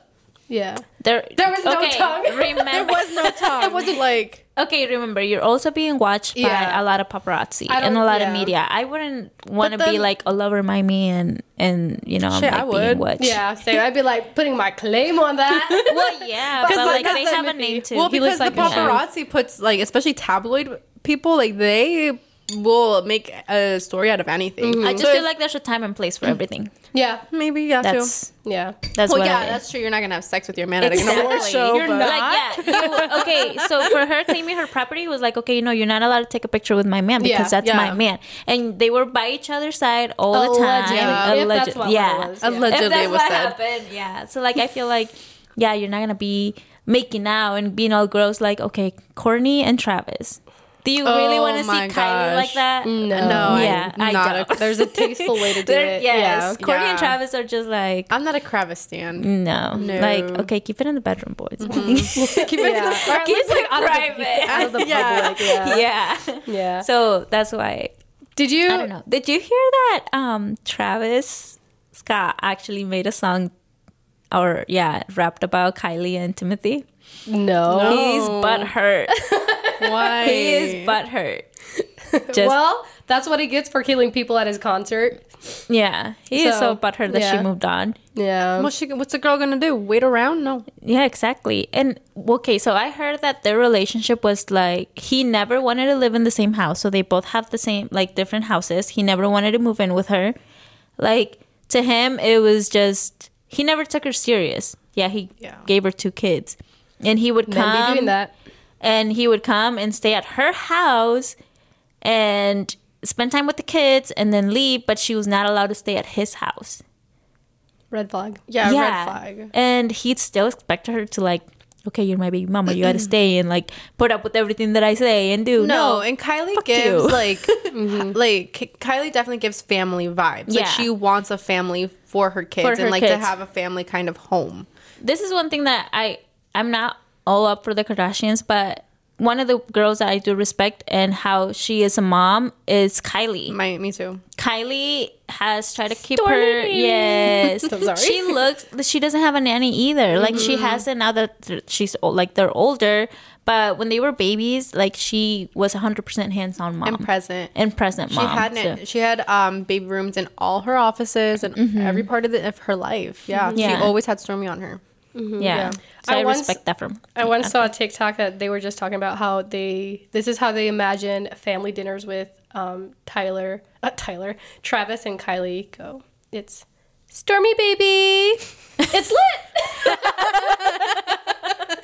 yeah. there, There was no okay, tongue. Remember, There was no tongue. it wasn't like. Okay, remember, you're also being watched by a lot of paparazzi and a lot yeah. of media. I wouldn't want to be like oh, all over my me and and you know Shit, I'm I like being would. watched. Yeah, so I'd be like putting my claim on that. Well, yeah, but Because, like like, they have a name too. Well, He because looks the like a paparazzi puts like, especially tabloid people, like they will make a story out of anything. Mm-hmm. I just So feel like there's a time and place for everything. yeah, maybe yeah That's too. yeah. that's Well, what yeah, it that's true. You're not gonna have sex with your man at an award show. You're but- not. Like yeah, you- okay. So for her claiming her property was like, okay, you know, you're not allowed to take a picture with my man because Yeah, that's yeah. my man, and they were by each other's side all the time. Allegedly. Yeah. If that's Alleged- what yeah. was. yeah. Allegedly. if that's was what said. happened, yeah. So like, I feel like, yeah, you're not gonna be making out and being all gross. Like, okay, Courtney and Travis. Do you really Oh want to see my Kylie like that? No. No, Yeah, I'm I not don't. a- There's a tasteful way to do it. Yes, Yeah. Courtney Yeah. and Travis are just like. I'm not a Kravis stan. No. No. like okay, keep it in the bedroom, boys. Keep it Keep yeah. Or at least, it like, out of the- private. out of the Yeah. public. Yeah. yeah. Yeah. So that's why Did you? I don't know. Did you hear that um Travis Scott actually made a song or yeah, rapped about Kylie and Timothy. No. He's butthurt. Why? he is butthurt. Just well, that's what he gets for killing people at his concert. yeah, he is so So, butthurt that yeah. she moved on. Yeah. What's she? What's the girl gonna do? Wait around? No. Yeah, exactly. And okay, so I heard that their relationship was like he never wanted to live in the same house. So they both have the same like different houses. He never wanted to move in with her. Like to him it was just he never took her serious. Yeah, he Yeah. gave her two kids. And he would Men be come doing that. And he would come and stay at her house and spend time with the kids and then leave, but she was not allowed to stay at his house. Red flag. Yeah, red flag. And he'd still expect her to like, okay, you're my baby mama. You got to stay and like put up with everything that I say and do. No, No, and Kylie fuck gives you. like, like Kylie definitely gives family vibes. Yeah. Like she wants a family for her kids For her and like to have a family kind of home. this is one thing that I I'm not all up for the Kardashians, but one of the girls that I do respect and how she is a mom is Kylie. My, me too. Kylie has tried to keep Stormi. her. Yes, sorry. she looks. She doesn't have a nanny either. Like she has it now that she's like they're older. But when they were babies, like she was 100% hands-on mom And present. and present She had so- she had um baby rooms in all her offices and every part of, the, of her life. Yeah, Yeah. she always had Stormi on her. Yeah. So I I, once- respect that from. I once saw a TikTok that they were just talking about how they this is how they imagine family dinners with um, Tyler, uh, Tyler, Travis, and Kylie go. It's Stormi baby, it's lit.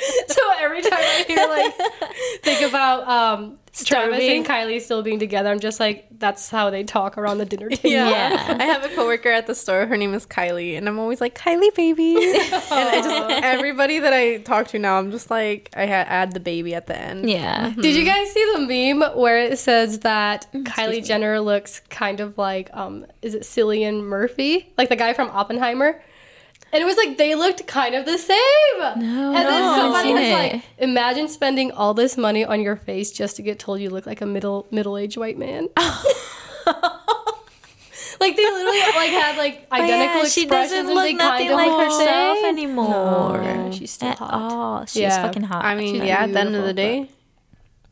so every time I hear like think about um, Travis and Kylie still being together, I'm just like that's how they talk around the dinner table. Yeah. I have a coworker at the store. Her name is Kylie, and I'm always like Kylie baby. and I just everybody that I talk to now, I'm just like I ha- add the baby at the end. Yeah. Did you guys see the meme where it says that Kylie Jenner looks kind of like um is it Cillian Murphy? Like the guy from Oppenheimer? And it was like they looked kind of the same. No, and no, then I somebody was seen like, imagine spending all this money on your face just to get told you look like a middle middle aged white man. like they literally like had like But identical yeah, she expressions doesn't and look they nothing kind of like herself same. anymore. No, she's still At hot. all. She's Yeah. fucking hot. I mean, She's yeah. At the end of the beautiful, day,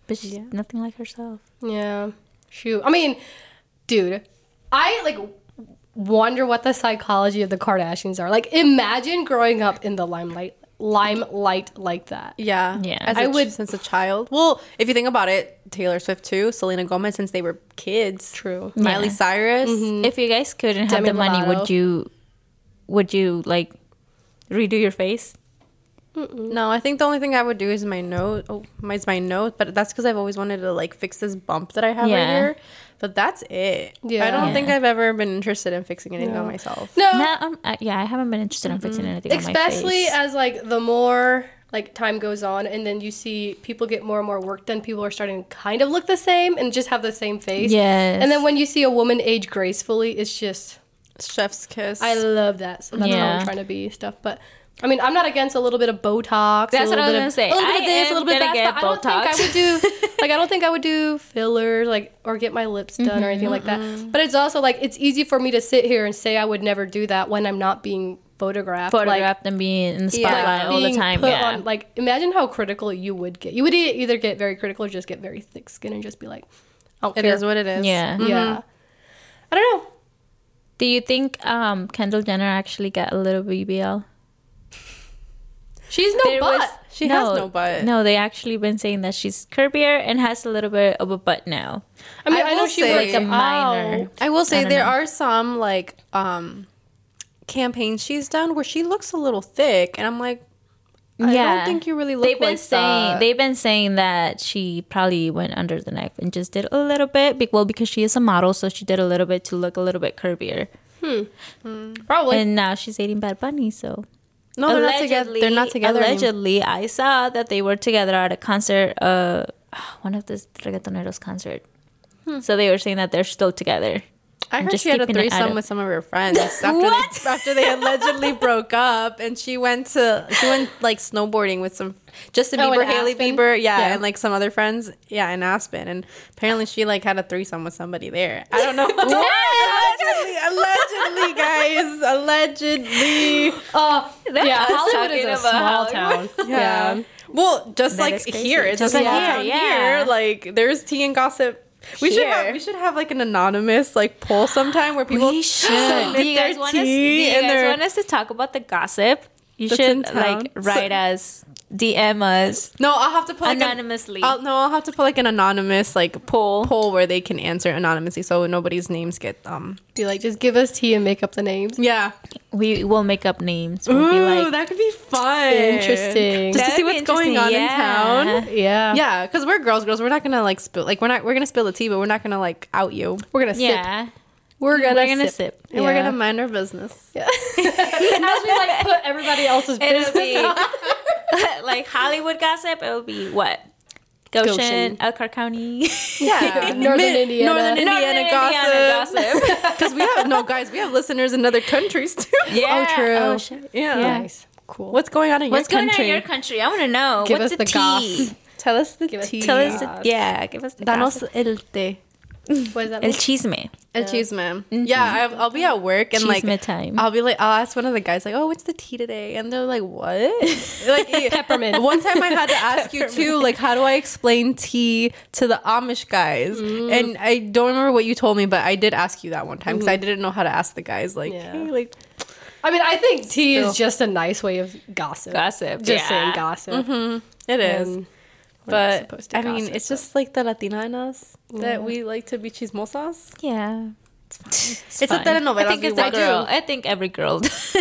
but she's nothing like herself. Yeah. Shoot. I mean, dude, I like wonder what the psychology of the Kardashians are. Like, imagine growing up in the limelight, limelight like that. yeah, Yeah. As I I would- would since a child. Well, if you think about it, Taylor Swift too, Selena Gomez since they were kids. True. Miley Yeah. Cyrus. Mm-hmm. If you guys couldn't have Demi the money, would you? Would you like redo your face? No, I think the only thing I would do is my nose. Oh, my is my nose, but that's because I've always wanted to like fix this bump that I have Yeah. right here. But that's it. Yeah. I don't Yeah. think I've ever been interested in fixing anything on myself. No, No, um, uh, yeah, I haven't been interested in fixing anything on my especially face. as like the more like time goes on and then you see people get more and more work done people are starting to kind of look the same and just have the same face Yes. and then when you see a woman age gracefully it's just Chef's kiss. I love that. So that's how Yeah. I'm trying to be stuff. But I mean, I'm not against a little bit of Botox. That's a what I was gonna of, say. A little bit I of this, a little bit of that. get but I don't think I Botox. would do like I don't think I would do fillers like or get my lips done or mm-hmm, anything like that. Mm-hmm. But it's also like it's easy for me to sit here and say I would never do that when I'm not being photographed. Like, photographed and being in the Yeah. spotlight all the time. put Yeah. on- like imagine how critical you would get. You would either get very critical or just get very thick skin and just be like, I don't It care. is what it is. yeah. Yeah. Mm-hmm. I don't know. Do you think um, Kendall Jenner actually got a little BBL? She's no There butt. was- She has no butt. No, they actually been saying that she's curvier and has a little bit of a butt now. I mean, I I, know will she say- Like a minor. I will say don't there know. are some like um campaigns she's done where she looks a little thick, and I'm like, I don't think you really look They've been like saying that. they've been saying that she probably went under the knife and just did a little bit. Well, because she is a model, so she did a little bit to look a little bit curvier. Hmm. Probably. And now she's eating Bad Bunny, so no, they're not together. They're not together. anymore. Allegedly, I saw that they were together at a concert. Uh, one of the reggaetoneros concert. Hmm. So they were saying that they're still together. I heard she had a keeping it out threesome with some of her friends after they after they allegedly broke up, and she went to she went like snowboarding with some Justin Oh, Bieber, Haley Aspen? Bieber, yeah, Yeah. and like some other friends, yeah, in Aspen, and apparently she like had a threesome with somebody there. I don't know. allegedly, allegedly, guys, allegedly. Uh, That's yeah, Hollywood is a small Hollywood. town. Yeah. Well, just That like here, it's Just like here, here, yeah. here. Like there's tea and gossip. We should have we should have like an anonymous like poll sometime where people we should. Do you guys want us? Do you guys their- want us to talk about the gossip? You That's should like write So- us, DM us No, I'll have to put like an- anonymously. I'll, no, I'll have to put like an anonymous like Poll. poll where they can answer anonymously, so nobody's names get um. Be like, just give us tea and make up the names. Yeah. we will make up names. We'll Ooh, be like, that could be fun. Interesting. Just to That'd see what's going on interesting, in town. Yeah. Yeah, because we're girls, girls. We're not gonna like spill. Like we're not. We're gonna spill the tea, but we're not gonna like out you. We're gonna sip. We're gonna, we're gonna sip. sip. And we're gonna mind our business. Yeah. As we like put everybody else's business be out. like Hollywood gossip. It will be what? Goshen, Goshen. Elkhart County, Yeah, Northern Mid- Indiana. Northern Indiana, gossip. gossip. Because we have no guys. We have listeners in other countries too. yeah. Oh, true. Oh, shit. Yeah. Yeah. Nice. Cool. What's going on in What's your country? What's going on in your country? I want to know. Give What's us the, the tea? goss. Tell us the Give us tea. Tell us, the, Goss. yeah, give us the Danos gossip. el té. What is that? El mean? chisme. El chisme. Yeah, I'll, I'll be at work and like Chisme time. I'll be like, I'll ask one of the guys like, "Oh, what's the tea today?" And they're like, "What?" like Peppermint. One time I had to ask you too, like, how do I explain tea to the Amish guys? Mm. And I don't remember what you told me, but I did ask you that one time because I mm-hmm. didn't know how to ask the guys. Like, Yeah. hey, like, I mean, I think tea Still. is just a nice way of gossip. Gossip. Just yeah. saying gossip. Mm-hmm. it is. And we're not But supposed to I mean, gossip, it's but- just like the Latina in us that mm. we like to be chismosas. Yeah. It's, a fine. telenovela. I think it's a girl. I think every girl.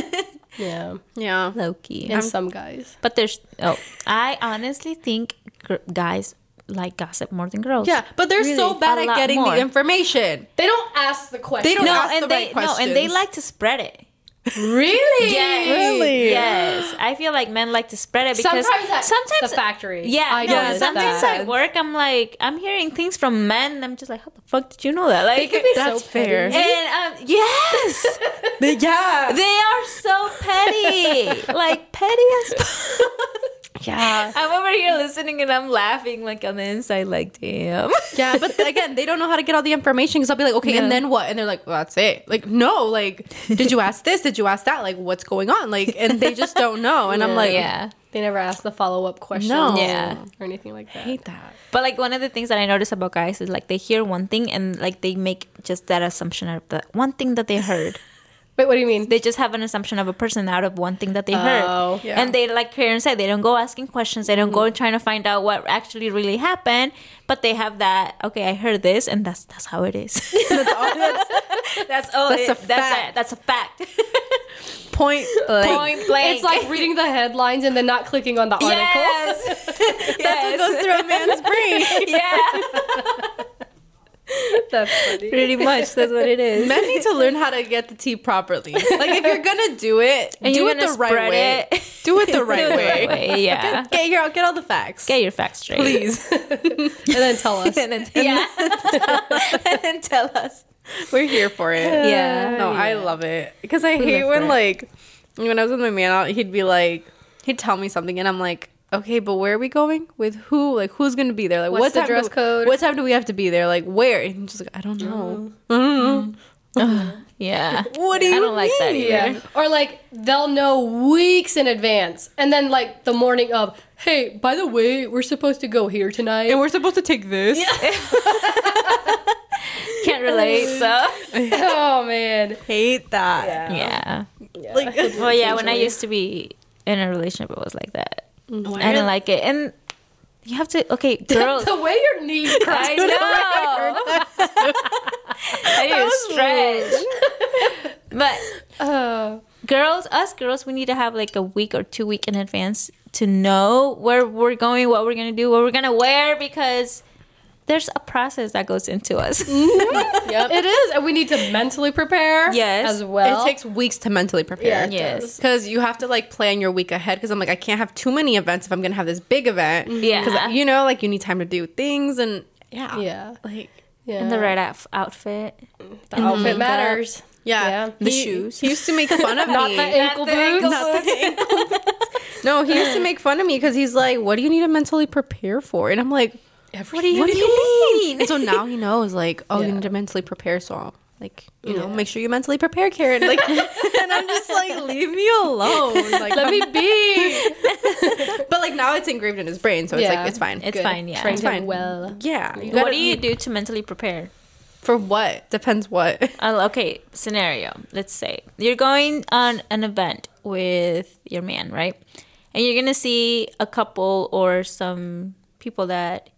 yeah, Yeah. Loki. and some guys. But there's oh, I honestly think gr- guys like gossip more than girls. Yeah, but they're so bad at getting more. the information. They don't ask the question. They don't No, ask and the they right no, and they like to spread it. Really. Yes. Really? Yes. I feel like men like to spread it because Sometimes at sometimes the factory. Yeah, I no, noticed sometimes that. at work I'm like I'm hearing things from men and I'm just like, how the fuck did you know that? Like That's so fair. petty. And um, yes, yeah. they are so petty, like petty as. yeah. I'm over here listening and I'm laughing like on the inside, like damn. Yeah, but again, they don't know how to get all the information because I'll be like, okay, No. and then what? And they're like, well, that's it. Like, no, like, did you ask this? Did you ask that? Like, what's going on? Like, and they just don't know. And I'm like, yeah. They never ask the follow up question. No. Yeah. Or anything like that. I hate that. But like one of the things that I notice about guys is like they hear one thing and like they make just that assumption of the one thing that they heard. Wait, what do you mean? they just have an assumption of a person out of one thing that they heard. Oh. Yeah. And they like Karen said, they don't go asking questions. They don't go mm-hmm. trying to find out what actually really happened. But they have that. Okay, I heard this, and that's that's how it is. That's all. That's that's all. That's it- a That's fact. a, that's a fact. point blank. Point blank. It's like reading the headlines and then not clicking on the article. yes. That's yes. what goes through a man's brain. yeah. That's funny. Pretty much. That's what it is. Men need to learn how to get the tea properly. Like, if you're gonna do it, And do you're it gonna the right way. it. Do it the Do right it the way. right way. Yeah. Get your get all the facts. Get your facts straight. please. and then tell us. and then, tell, yeah. and then tell us. We're here for it. Yeah. No, I love it because I We hate when for it. like when I was with my man, out, he'd be like, he'd tell me something, and I'm like, okay, but where are we going? With who? Like, who's gonna be there? Like, What's what the time dress do, code? What time do we have to be there? Like, where? And he's just like, I don't know. I don't know. Yeah. What do you I don't like that either. Yeah. Or like they'll know weeks in advance. And then like the morning of, hey, by the way, we're supposed to go here tonight. And we're supposed to take this. Can't relate. So oh man. Hate that. yeah yeah. Like, Well, yeah. When I used to be in a relationship, it was like that. Mm-hmm. I didn't like it, and you have to. Okay, girls. the way your knees I know. I need to stretch. but Oh. girls, us girls, we need to have like a week or two week in advance to know where we're going, what we're gonna do, what we're gonna wear, because there's a process that goes into us. Mm-hmm. Yep. It is. And we need to mentally prepare Yes. as well. it takes weeks to mentally prepare. Yeah, Yes. Because you have to like plan your week ahead. Because I'm like, I can't have too many events if I'm gonna have this big event. Mm-hmm. Yeah. Because you know, like you need time to do things and yeah, Yeah. like Yeah. in the right outf- outfit. The outfit mm-hmm. makeup. matters. Yeah. Yeah. The He- shoes. He used to make fun of Not me. the ankle the ankle boots. no, he used to make fun of me because he's like, "What do you need to mentally prepare for?" And I'm like, What do you "What do you mean?" And so now he knows, like, "Oh, you need to mentally prepare." So, like, you know, make sure you mentally prepare, Karen. Like, and I'm just like, "Leave me alone." Like, Let me be. but like now it's engraved in his brain, so it's Yeah. like it's fine. It's Good. fine, yeah. Trained It's fine. well. yeah. You What gotta- do you do to mentally prepare? for what? Depends what. Uh, okay, scenario. Let's say you're going on an event with your man, right? And you're gonna see a couple or some people that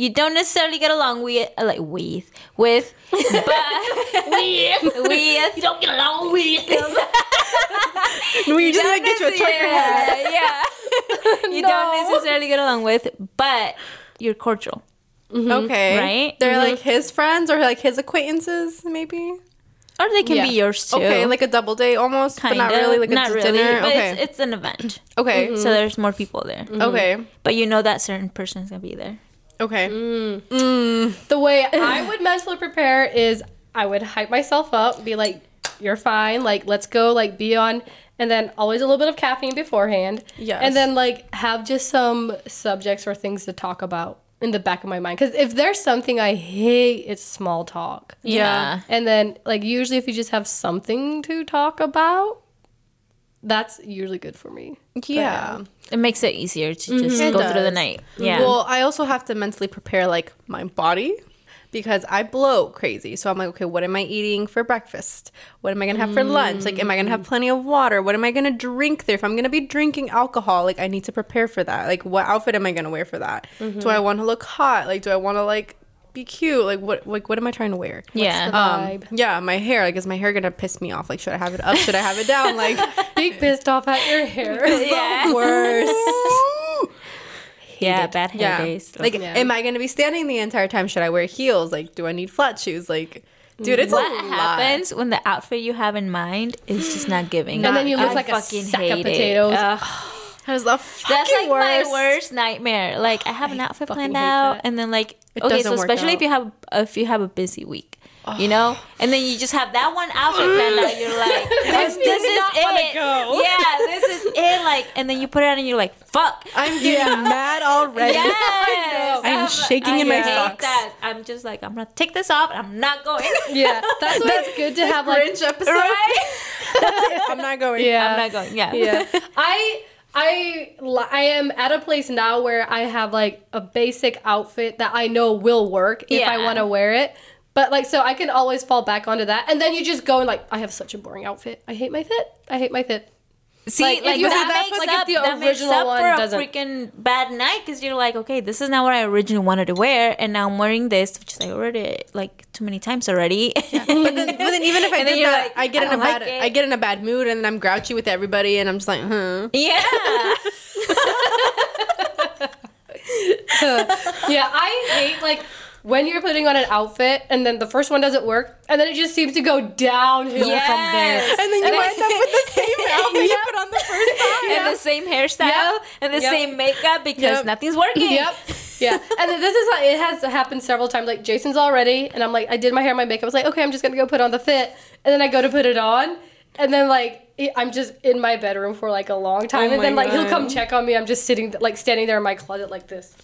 you don't necessarily get along with, uh, like with, with, but with, with. You don't get along with. No, you just like get you a trucker hat. yeah, yeah. you don't necessarily get along with, but you're cordial. Okay. Right? They're like his friends or like his acquaintances, maybe. Or they can Yeah. be yours too. Okay, like a double date almost, kind but not of, really like a not d- really, dinner. but okay. it's, it's an event. okay. So there's more people there. Okay. But you know that certain person's gonna be there. Okay. Mm. Mm. The way I would mentally prepare is I would hype myself up, be like, "You're fine. Like, let's go. Like, be on." And then always a little bit of caffeine beforehand. Yes. And then like have just some subjects or things to talk about in the back of my mind. Because if there's something I hate, it's small talk. Yeah. And then like usually if you just have something to talk about, that's usually good for me. Yeah. It makes it easier to just mm-hmm. It go through the night. Yeah. Well, I also have to mentally prepare like my body because I bloat crazy. So I'm like, okay, what am I eating for breakfast? What am I gonna have for lunch? Like, am I gonna have mm. plenty of water? What am I gonna drink there? If I'm gonna be drinking alcohol, like I need to prepare for that. Like, what outfit am I gonna wear for that? Do mm-hmm. I want to look hot? Like, do I want to like be cute? Like, what like what am I trying to wear? yeah. Um, Vibe. yeah, my hair. Like, is my hair gonna piss me off? Like, should I have it up? Should I have it down? Like, Be pissed off at your hair. yeah. worst. Yeah. Bad hair yeah. days. Like, Yeah. am I gonna be standing the entire time? Should I wear heels? Like, do I need flat shoes? Like, dude, it's what a lot. happens when the outfit you have in mind is just not giving? And then you look I like a fucking sack of hate it. potatoes. Ugh. That's the fucking That's like worst. my worst nightmare. Like I have an outfit planned out, that. and then like It okay, so work especially if you have if you have a busy week, you know, and then you just have that one outfit planned out. You're like, this, this is not it. go. Yeah, this is it. Like, and then you put it on, and you're like, fuck. I'm getting mad already. Yes, I'm shaking in my socks. That. I'm just like, I'm gonna take this off, and I'm not going. Yeah, that's why it's good to have like Grinch episode. right? I'm not going. yeah. I'm not going. Yeah. yeah. I I I am at a place now where I have like a basic outfit that I know will work if I want to wear it. But like so I can always fall back onto that. And then you just go and like I have such a boring outfit. I hate my fit. I hate my fit. See, Like, like, if that that- makes like, if up, the that makes original up one for a doesn't- freaking bad night because you're like, okay, this is not what I originally wanted to wear, and now I'm wearing this, which is I already like too many times already. But then, but then even if I And did that, like, I get I in a don't bad, it. I get in a bad mood, and then I'm grouchy with everybody, and I'm just like, huh. yeah, Yeah, I hate like when you're putting on an outfit and then the first one doesn't work and then it just seems to go downhill from there. And then you And end up with the same outfit you put on the first time. and the same hairstyle Yep. and the Yep. same makeup because Yep. nothing's working. Yep. Yeah. And then this is like, it has happened several times. Like Jason's already and I'm like, I did my hair, and my makeup. I was like, okay, I'm just gonna go put on the fit, and then I go to put it on, and then like I'm just in my bedroom for like a long time, Oh and then my like he'll God. come check on me. I'm just sitting like standing there in my closet like this.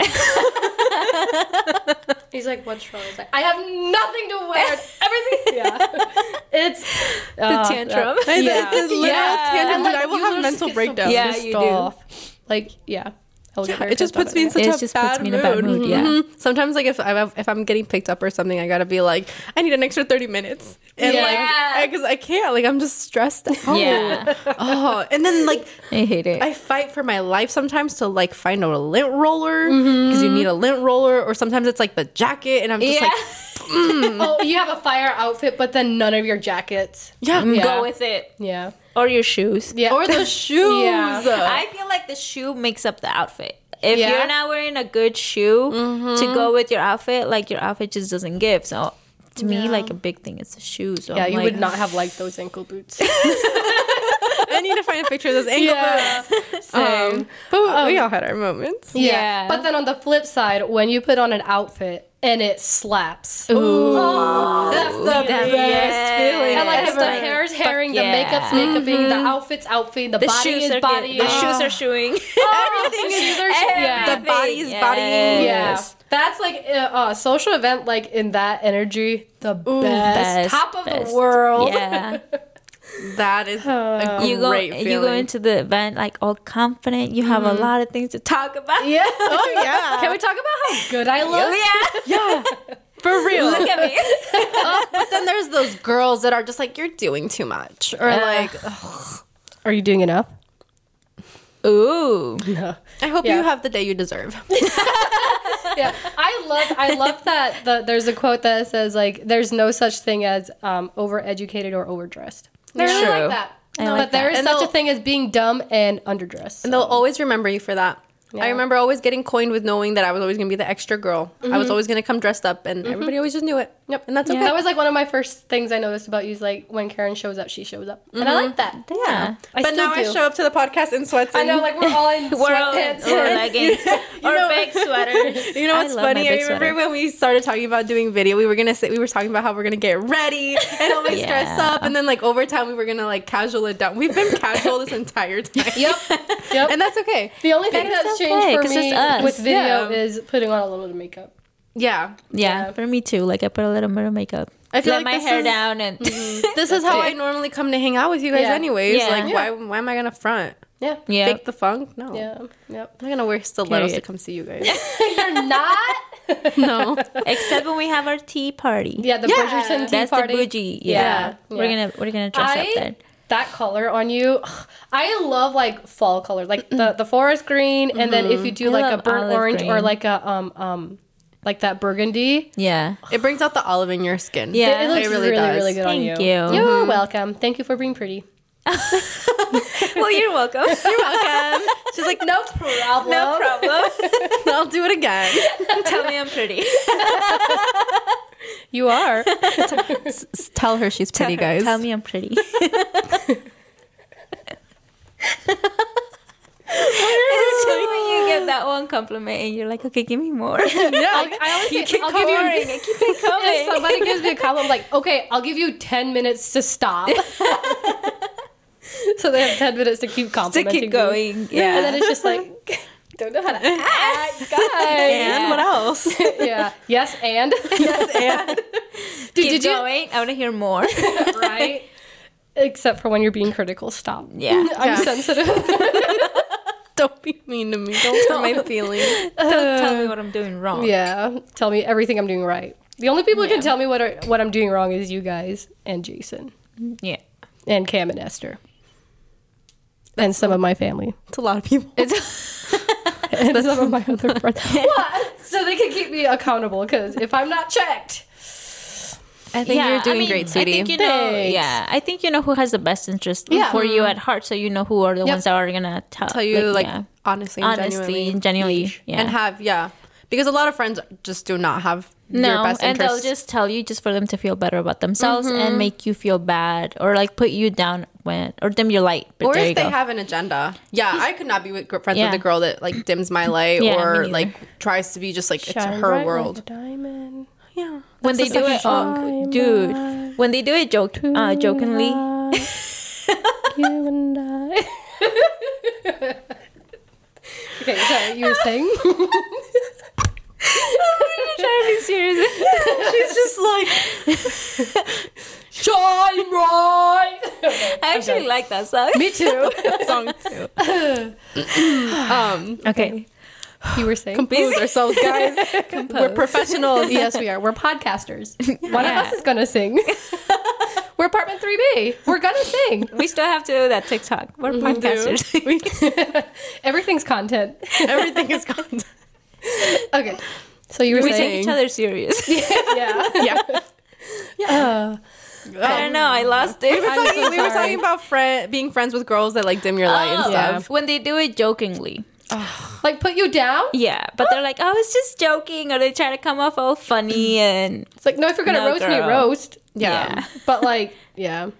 He's like, "What's wrong?" He's like, "I have nothing to wear. Everything." Yeah, it's The uh, tantrum. uh, yeah, It's a literal Yeah. tangent, And, like, I will have mental get so breakdowns. Yeah, pissed you do. off. Like, yeah, I'll get very it just puts me in such It a just bad puts me in a bad mood, yeah. Mhm. Sometimes, like if I'm if I'm getting picked up or something, I gotta be like, I need an extra thirty minutes, and Yeah. like because I can't, like I'm just stressed out. Yeah. Oh, and then like I hate it. I fight for my life sometimes to like find a lint roller because you need a lint roller, or sometimes it's like the jacket, and I'm just yeah, like, oh, you have a fire outfit, but then none of your jackets. yeah, Yeah. go with it Yeah. Or your shoes. Yeah. or the shoes. Yeah. I feel like the shoe makes up the outfit. If Yeah? you're not wearing a good shoe Mm-hmm. to go with your outfit, like your outfit just doesn't give. So to me, like a big thing is the shoes. So yeah, I'm you like, would not have liked those ankle boots. I need to find a picture of those ankle yeah. boots. Um, but we all had our moments. yeah. Yeah. But then on the flip side, when you put on an outfit and it slaps. Ooh. That's the best yes. feeling. And like Yes. if the hair's hairing, the yeah. makeup's makeuping, the outfit's outfitting, the, The body shoes is are body. good. The shoes are shoeing. everything is yeah. The body's body. Yeah, Yes. that's like a uh, social event, like in that energy, the best, Best, top of best. the world. Yeah. That is a you go great feeling. you go into the event like all confident. You have a lot of things to talk about. Yeah. oh yeah. Can we talk about how good I look? Yeah. Yeah. For real? Look at me. but then there's those girls that are just like, you're doing too much, or like, ugh, Are you doing enough? Ooh. No. I hope Yeah. you have the day you deserve. yeah, I love I love that the, there's a quote that says like there's no such thing as um, overeducated or overdressed. I really True. like that. I but like there that. is And such a thing as being dumb and underdressed. And they'll always remember you for that. Yeah. I remember always getting coined with knowing that I was always going to be the extra girl. I was mm-hmm. always going to come dressed up, and mm-hmm. everybody always just knew it. Yep. And that's Yeah. okay. That was like one of my first things I noticed about you is like when Karen shows up, she shows up. And I mm-hmm. like that. Yeah. I but still now I show up to the podcast in sweats. I know, like we're all in We're all in sweatpants. or leggings or know- big sweaters. You know what's love my funny? I remember sweater. when we started talking about doing video, we were gonna say we were talking about how we're gonna get ready and always dress up, and then like over time we were gonna like casual it down. We've been casual this entire time. Yep. Yep. and that's okay. the only thing That's that's okay, changed me it's us. with video Yeah. is putting on a little bit of makeup. Yeah, Yeah, Yeah. for me too. Like I put a little bit of makeup. I feel Let like my hair is- down and mm-hmm. This is how I normally come to hang out with you guys, Yeah. anyways. Yeah. Like, Yeah. why? Why am I gonna front? Yeah. yeah. Fake the funk? No. Yeah. Yep. I'm not gonna wear stilettos to come see you guys. You're not? no. Except when we have our tea party. Yeah, the Yeah. Bridgerton tea That's party. the bougie. Yeah, Yeah. We're gonna we're gonna dress up then. That color on you, I love like fall colors, like the the forest green, and then if you do I like a burnt olive orange or like a um um like that burgundy. Yeah. It brings out the olive in your skin. Yeah. It, it looks It really really really, does. good on Thank you. you. You're welcome. Thank you for being pretty. well, you're welcome. You're welcome. She's like, No problem. no problem. I'll do it again. Tell me I'm pretty. You are. Tell her she's pretty, Tell her- guys. Tell me I'm pretty. It's just when you get that one compliment and you're like, okay, give me more. I'll, I always say, keep I'll give you. keep it coming. If somebody gives me a compliment, I'm like, okay, I'll give you ten minutes to stop. so they have ten minutes to keep to complimenting keep me. going. And then it's just like, don't know how to act, guys. and what else? yeah. Yes, and yes, and Dude, keep did you going. I want to hear more. right? Except for when you're being critical, stop. Yeah. I'm Yeah. sensitive. don't be mean to me. Don't hurt my feelings. Don't tell me what I'm doing wrong. yeah. Tell me everything I'm doing right. The only people who can tell me what are, what I'm doing wrong is you guys and Jason mm, Yeah. and Cam and Esther. and some of my family. It's a lot of people. And some of my other friends. What? So they can keep me accountable because if I'm not checked, I think you're doing great, I sweetie. think you know. Thanks. Yeah, I think you know who has the best interest Yeah. for you at heart, so you know who are the Yep. ones that are gonna tell, Tell you like, yeah. honestly, and honestly, genuinely, and genuinely, yeah. and have yeah, because a lot of friends just do not have your no, best and they'll just tell you just for them to feel better about themselves Mm-hmm. and make you feel bad or like put you down when or dim your light. But or if you they go. have an agenda. Yeah, I could not be with, friends Yeah. with a girl that like dims my light Yeah, or like tries to be just like it's her bright like world. a diamond. yeah, when they That's do the it, oh, dude, when they do it joke, uh, jokingly, you and I. okay, sorry, you were saying? I'm trying to be serious. she's just like Shine bright. I actually like that song. Me too. song too. um, Okay, You were saying? compose ourselves, guys. We're professionals. yes, we are. We're podcasters. One of us is gonna sing. We're apartment 3B. We're gonna sing. we still have to do that TikTok. We're podcasters. Everything's content. Everything is content. Okay. So you were we saying? take each other serious. yeah. Yeah. Uh, I don't know. I lost it. We were, talking, so we were talking about friend, being friends with girls that like dim your light and Oh, stuff. When they do it jokingly. like put you down? Yeah, but they're like, oh, it's just joking, or they try to come off all funny mm. and It's like, no, if you're gonna No, roast me, girl. roast. Yeah. yeah. But like, yeah.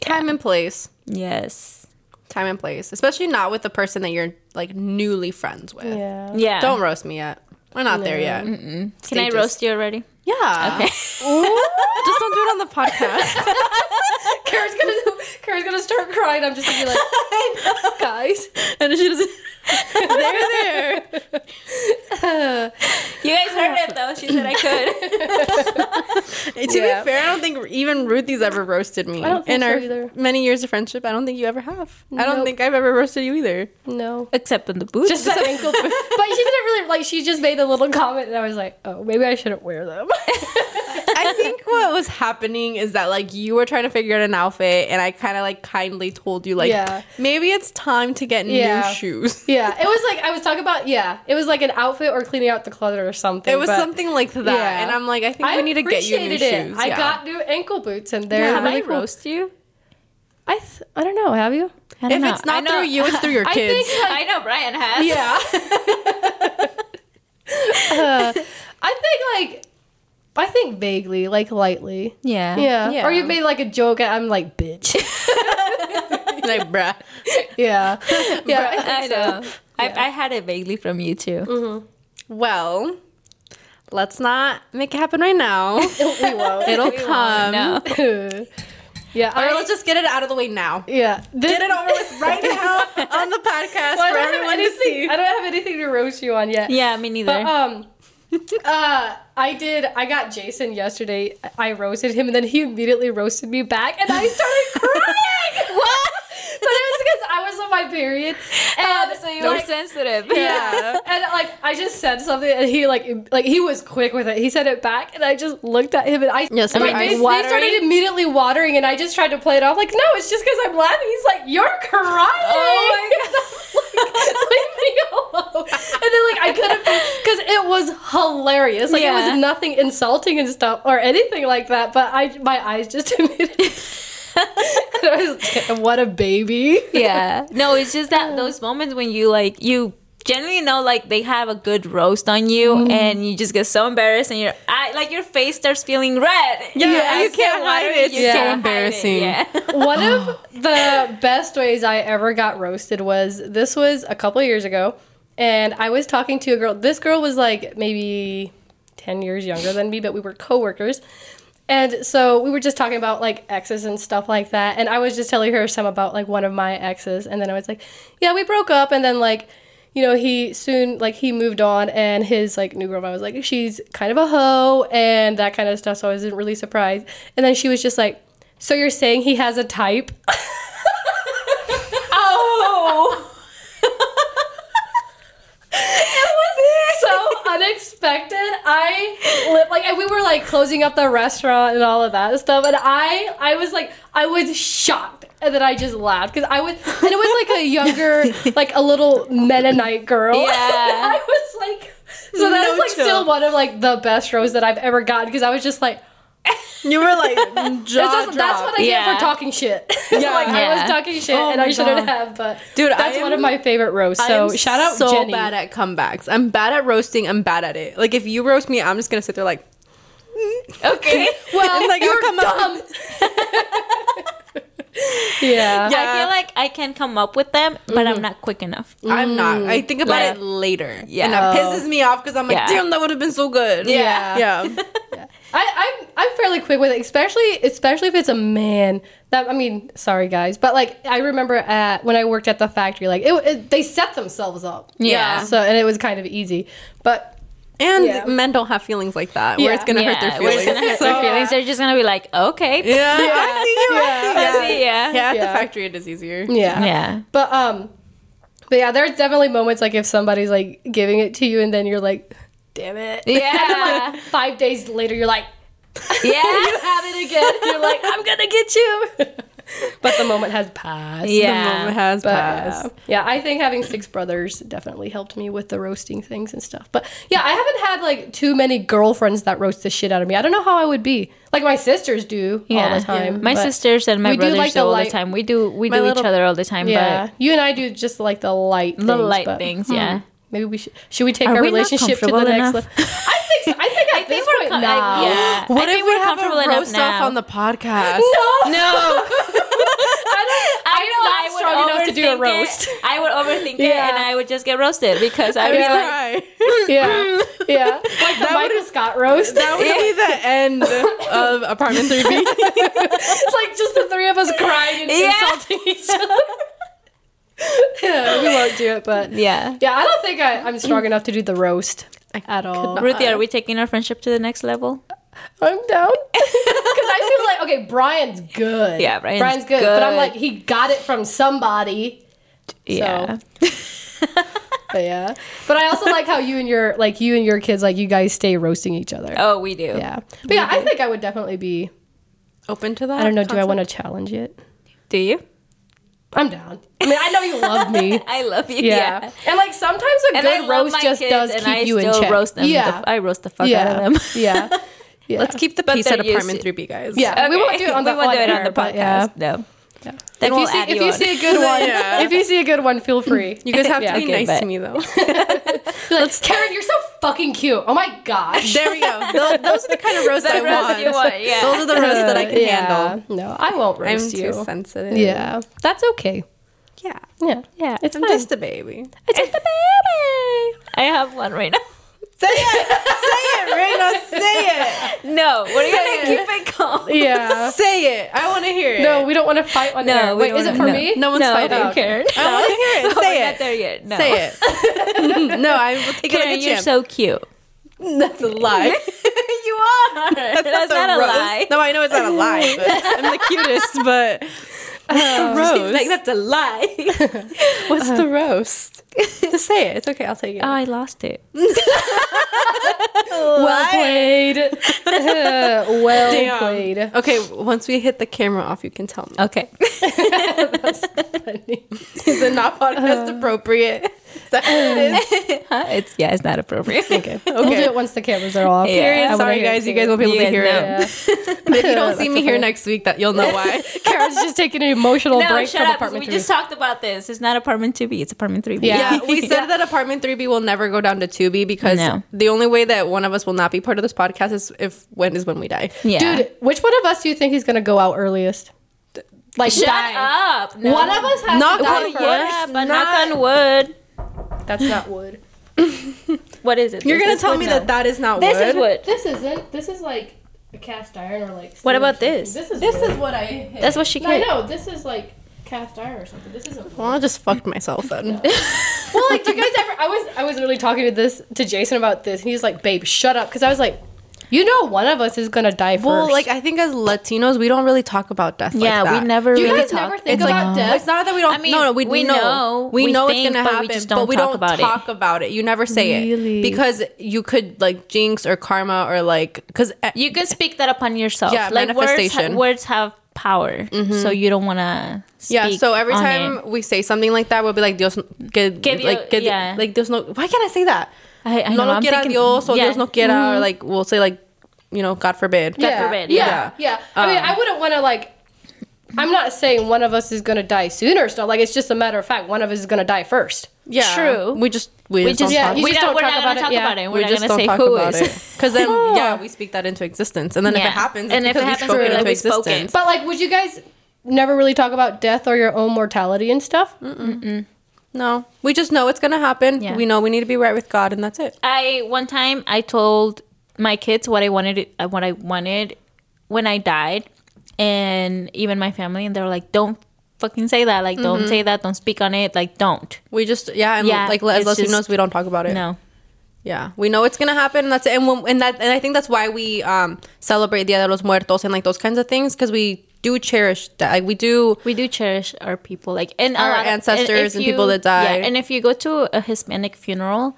Time and place. yes, Time and place. Especially not with the person that you're like newly friends with. Yeah. yeah. Don't roast me yet. We're not there yet. Can I Stages. roast you already? Yeah. Okay. Just don't do it on the podcast. Kara's gonna Kara's gonna start crying. I'm just gonna be like, guys. and she doesn't. There, there. You guys heard it though. She said I could. to Yeah. be fair, I don't think even Ruthie's ever roasted me. I don't think In so our either. many years of friendship, I don't think you ever have. I don't think I've ever roasted you either. No. Except in the boots. Just that ankle. but she didn't really like. She just made a little comment, and I was like, "Oh, maybe I shouldn't wear them." I think what was happening is that like you were trying to figure out an outfit, and I kind of like kindly told you like, Yeah. maybe it's time to get Yeah. new shoes. Yeah, it was like I was talking about. Yeah, it was like an outfit or cleaning out the closet or something. It was but something like that, Yeah. and I'm like, I think I we need to get you new appreciated shoes. it. I Yeah. got new ankle boots, and they're Have really I cool. roast you? I th- I don't know. Have you? I don't If know. it's not I know- through you, it's through your I kids. think like I know Brian has. yeah. Uh, I think like I think vaguely, like lightly. Yeah. Yeah. Yeah. Or you made like a joke. and I'm like, bitch. like, bruh. yeah. Yeah. I I think so. know. I, I had it vaguely from you too. Well, let's not make it happen right now. we won't. It'll We won't, come. no. yeah. Or I, let's just get it out of the way now. yeah. This, Get it over with right now on the podcast Well, I for don't have to anything. see. I don't have anything to roast you on yet. Yeah, me neither. But um, uh, I did. I got Jason yesterday. I roasted him, and then he immediately roasted me back, and I started crying. what? But it was because I was on my period, oh, and so you like, were sensitive. Yeah, and like I just said something, and he like like he was quick with it. He said it back, and I just looked at him, and I Yes, my eyes they started immediately watering, and I just tried to play it off like, no, it's just because I'm laughing. He's like, you're crying. Oh my god, leave me alone. And then like I couldn't because it was hilarious. Like it was nothing insulting and stuff or anything like that. But I my eyes just immediately. And I was what a baby. yeah. No, it's just that those moments when you like you generally know like they have a good roast on you Mm-hmm. and you just get so embarrassed and your eye like your face starts feeling red. Yeah, Your you can't hide it. It's so can't it, embarrassing. Yeah. One of the best ways I ever got roasted was this was a couple years ago, and I was talking to a girl. This girl was like maybe 10 years younger than me, but we were coworkers. And so we were just talking about like exes and stuff like that. And I was just telling her some about like one of my exes. And then I was like, yeah, we broke up. And then like, you know, he soon like he moved on and his like new girlfriend was like, she's kind of a hoe and that kind of stuff. So I wasn't really surprised. And then she was just like, so you're saying he has a type? oh. so unexpected. I li- like and we were like closing up the restaurant and all of that stuff, and I I was like I was shocked, and then I just laughed because I was and it was like a younger like a little Mennonite girl. Yeah. I was like. So that's No like chill. still one of like the best rows that I've ever gotten because I was just like, You were like, jaw that's, that's, that's what I Yeah. get for talking shit. Yeah. like I was talking shit Oh and I shouldn't God. have, but Dude, that's I one of my favorite roasts. I So am shout out so Jenny. bad at comebacks. I'm bad at roasting. I'm bad at it. Like if you roast me, I'm just gonna sit there like, Okay. well, And, like, you're I'll come up- dumb. Yeah. Yeah. I feel like I can come up with them, but I'm mm-hmm. not quick enough. I'm mm. not. I think about Like- it later. Yeah. and that pisses me off because I'm like, Yeah. damn, that would have been so good. Yeah. yeah. I, I'm I'm fairly quick with it, especially especially if it's a man. That I mean, sorry guys, but like I remember at when I worked at the factory, like it, it they set themselves up. Yeah. So and it was kind of easy, but And Yeah. men don't have feelings like that, where Yeah. it's gonna hurt their feelings. Where it's gonna hurt So- their feelings. They're just gonna be like, okay. Yeah, I see you. I see Yeah. you. I see, yeah. Yeah, at Yeah. the factory it is easier. yeah, Yeah. But um, but yeah, there's definitely moments like if somebody's like giving it to you and then you're like, damn it. Yeah. Five days later, you're like, yeah. you have it again. You're like, I'm gonna get you. but the moment has passed. Yeah. The moment has But passed. uh, yeah, I think having six brothers definitely helped me with the roasting things and stuff. But yeah, I haven't had like too many girlfriends that roast the shit out of me. I don't know how I would be. Like my sisters do yeah. all the time. My sisters and my we do like do the all light- the time. We do we do little- each other all the time. Yeah, you and I do just like the light, the things, light but- things, hmm, yeah. Maybe we should. Should we take Are our we relationship to the comfortable next level? I think. So. I think at I this think we're point com- now. I, yeah. What I if think we we're have comfortable a enough roast off now. on the podcast? No, No. I don't. I I'm know, not I would enough to do a roast. it. I would overthink it, and I would just get roasted because I'd I'd be be like, Yeah, yeah, like the Michael Scott roast. that would be the end of apartment 3B. it's like just the three of us crying and Yeah. insulting each other. yeah, we won't do it, but yeah. yeah, I don't think I, I'm strong enough to do the roast at all. Ruthie, are we taking our friendship to the next level? I'm down because I feel like okay, Brian's good. Yeah, Brian's good, but I'm like he got it from somebody. Yeah. But yeah, but I also like how you and your like you and your kids like you guys stay roasting each other. Oh, we do. Yeah, but yeah, I think I would definitely be. Open to that? I don't know. Do I want to challenge it? Do you? I'm down. I mean, I know you love me. I love you. Yeah. Yeah. And like sometimes a And good roast just does keep I you in check. roast them. Yeah. The- I roast the fuck yeah. out of them. yeah. Yeah. Let's keep the But peace at apartment used 3B, guys. Yeah. We won't do it on the we won't do it on the podcast. yeah. No. Yeah. Then if we'll you see add if you you see a good one, Yeah. if you see a good one, feel free. You guys have Yeah. to be Okay, nice but- to me, though. Be like, Karen, you're so fucking cute. Oh my gosh. there we go. Those, those are the kind of roasts I roast want. you want, yeah. Those are the roasts that I can yeah. handle. No, I won't roast I'm roast too sensitive. Yeah. That's okay. Yeah. Yeah. Yeah. It's I'm fine. just a baby. it's just a baby. I have one right now. Say it. Say it, Reyna. Say it. No, we're Say gonna keep it calm. Yeah. Say it. I want to hear it. No, we don't want to fight on No, air. Wait, is it for no. me? No one's no, fighting. I don't. I want to hear it. Oh, Say we're it. not there yet. No. Say it. no, I will take it like a you're champ. so cute. That's a lie. you are. That's, That's not a roast. lie. No, I know it's not a lie. But I'm the cutest, but She's roast. like, that's a lie. what's the uh, roast? Just say it. It's okay. I'll take it. oh, I lost it. Well played. well Damn. played. Okay, once we hit the camera off, you can tell me. Okay. That's funny. Is it not podcast uh, appropriate? Is that it is? Huh? It's yeah, it's not appropriate. Okay. We'll do it once the cameras are off. Yeah. Period. I wanna Sorry, hear guys. You guys won't be able to hear know. it. But if you don't see me here next week, that you'll know why. Karen's just taking an emotional no, break shut from up. 'cause apartment We three. just talked about this. It's not apartment 2B. It's apartment 3B. Yeah. Yeah, we said that apartment 3B will never go down to 2B because No. the only way that one of us will not be part of this podcast is if when is when we die. Yeah. Dude, which one of us do you think is gonna go out earliest? Like shut die. up. No. One of us has Knock to die on first. wood. Yeah, but Not- knock on wood. That's not wood. What is it? You're Is gonna tell wood? me No. that that is not This wood. This is wood. This isn't. This is like a cast iron or like. What about this? This is. This wood. is what I. Hit. That's what she No, I could. know. This is like cast iron or something. This isn't. Well, I just fucked myself then. well, like, do you guys ever? I was, I was really talking to this to Jason about this, and he's like, "Babe, shut up," because I was like, "You know, one of us is gonna die first. well, like I think as Latinos, we don't really talk about death. Yeah, like we never do you really guys talk. never think It's about like death? it's not that we don't. I mean, no, no, we, we know. know. We, We know think, it's gonna but we happen, just but don't we talk don't about it. talk about it. You never say Really? it because you could like jinx or karma or like because uh, You can speak that upon yourself. Yeah, like manifestation. Words, words have power, mm-hmm. so you don't want to. yeah. So every time it. we say something like that, we'll be like Dios, que, Que Dios- like, que, yeah. like Dios no. Why can't I say that? I, I no know, lo I'm quiera thinking- Dios or yeah. Dios no quiera, or like we'll say like you know God forbid. God forbid, Yeah, yeah. yeah. I mean, Um, I wouldn't want to like. I'm not saying one of us is gonna die sooner. So like, it's just a matter of fact. One of us is gonna die first. Yeah, True. We just we, We just, just Yeah, talk we just don't, don't talk not about gonna it, yeah. about it. We're we not just gonna don't say talk who it because then yeah we speak that into existence and then if it happens it's And if because it happens, we're it like, into we spoke it. existence. But like, would you guys never really talk about death or your own mortality and stuff? No, we just know it's gonna happen. Yeah. We know we need to be right with God, and that's it. I one time I told my kids what I wanted uh, what I wanted when I died, and even my family, and they were like, "Don't fucking say that! Like, Mm-hmm. don't say that! Don't speak on it! Like, don't!" We just yeah, and Yeah, like as Latinos, just- we don't talk about it. No, Yeah, we know it's gonna happen. And that's it. And when, and that and I think that's why we um celebrate Dia de los Muertos and like those kinds of things because we do cherish that. Like we do. we do cherish our people, like and Our of- ancestors if and people that died. Yeah, and if you go to a Hispanic funeral,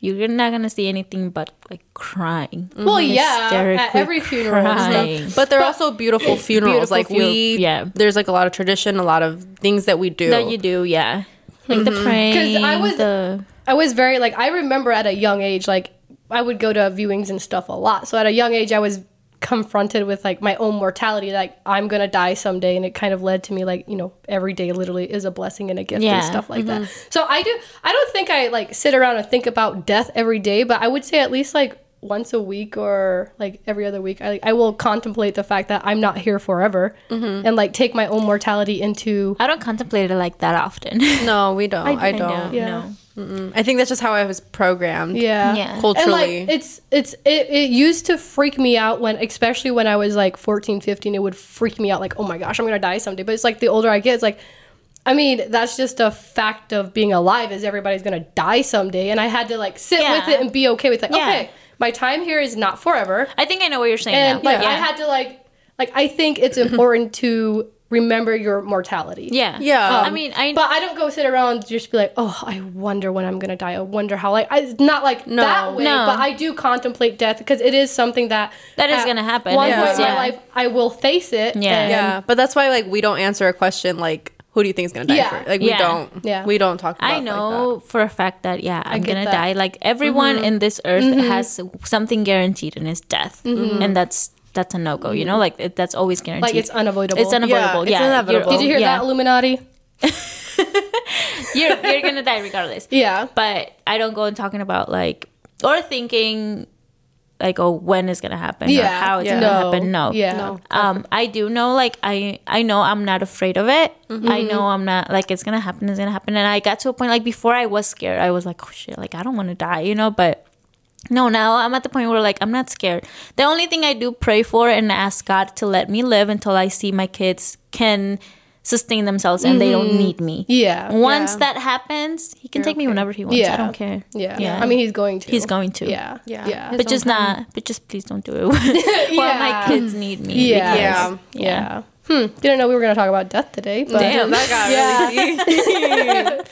you're not gonna see anything but like crying. Well, yeah, at every funeral and But they're also beautiful funerals. Beautiful like we, yeah. There's like a lot of tradition, a lot of things that we do. that you do, yeah, like Mm-hmm. the praying. Because I was- the I was very like I remember at a young age like I would go to viewings and stuff a lot. So at a young age I was confronted with like my own mortality like I'm going to die someday and it kind of led to me like, you know, every day literally is a blessing and a gift Yeah. and stuff like that. So I do I don't think I like sit around and think about death every day, but I would say at least like once a week or like every other week, I like I will contemplate the fact that I'm not here forever, Mm-hmm. and like take my own mortality into. I don't contemplate it like that often. No, we don't. I, I don't. Yeah. No. Mm-mm. I think that's just how I was programmed. Yeah. Yeah. And Culturally. like it's it's it, it used to freak me out when especially when I was like 14, 15, it would freak me out like, "Oh my gosh, I'm going to die someday." But it's like the older I get, it's like I mean, that's just a fact of being alive is everybody's going to die someday and I had to like sit with it and be okay with like, Yeah. okay, my time here is not forever. I think I know what you're saying And now. like yeah. I had to like like I think it's important to remember your mortality. yeah. Yeah. Um, I mean, I But I don't go sit around just be like, oh, I wonder when I'm gonna die. I wonder how. Like, I, it's not like No. that way. No. But I do contemplate death because it is something that That is gonna happen. One It point is, in my life, I will face it. Yeah. Yeah, but that's why like we don't answer a question like who do you think is gonna die Yeah. first? Like Yeah. we don't. Yeah. We don't talk. About I it like know for a fact that yeah, I'm gonna that. die. Like everyone mm-hmm. in this earth mm-hmm. has something guaranteed, and it's death, mm-hmm. and that's that's a no go. You know, like it, that's always guaranteed. Like it's unavoidable. It's unavoidable. Yeah, Yeah, it's inevitable. Did you hear yeah. that, Illuminati? You're you're gonna die regardless. Yeah. But I don't go and talking about like or thinking like oh when is gonna happen or Yeah. how it's Yeah. gonna No. happen. No. Yeah. No. Um, I do know, like I, I know I'm not afraid of it. Mm-hmm. I know I'm not like it's gonna happen. It's gonna happen. And I got to a point like before I was scared. I was like, oh shit, like I don't want to die, you know. But no, now I'm at the point where like I'm not scared. The only thing I do pray for and ask God to let me live until I see my kids can sustain themselves and they don't need me. Mm-hmm. Yeah. Once Yeah. that happens, he can take me whenever he wants. Yeah. I don't care. Yeah. Yeah. I mean, he's going to. He's going to. Yeah. Yeah. Yeah. His But just time. not. But just please don't do it while my kids need me. Yeah. because- Yeah. Yeah. Hmm. Didn't know we were gonna talk about death today. But Damn. that got Yeah. really deep.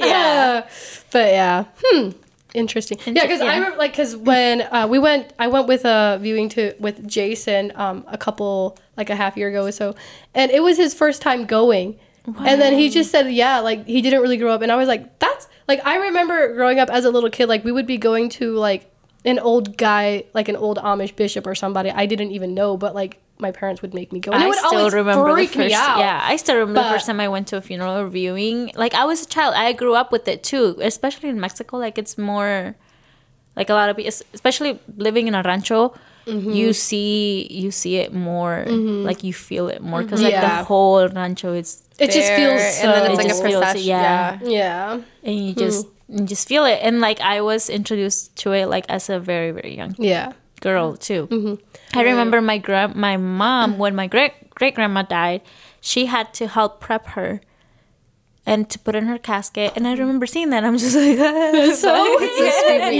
yeah. but yeah. Hmm. Interesting. Yeah, because I yeah. remember like because when uh, we went, I went with a viewing to with Jason um, a couple like a half year ago or so, and it was his first time going, and then he just said, yeah, like he didn't really grow up, and I was like, that's like I remember growing up as a little kid, like we would be going to like an old guy, like an old Amish bishop or somebody I didn't even know, but like my parents would make me go. And it I would still always remember the first. me out. Yeah, I still remember the first time I went to a funeral viewing. Like I was a child. I grew up with it too, especially in Mexico. Like it's more, like a lot of people, especially living in a rancho. Mm-hmm. You see, you see it more. Mm-hmm. Like you feel it more because like mm-hmm. Yeah. the whole rancho is, It just feels so. and then it's It like a feels- yeah. Yeah. yeah. and you just hmm. you just feel it. And like I was introduced to it like as a very very young Yeah. Girl too. I remember my grand my mom when my great great grandma died, she had to help prep her and to put in her casket. And I remember seeing that. I'm just like, so Yeah.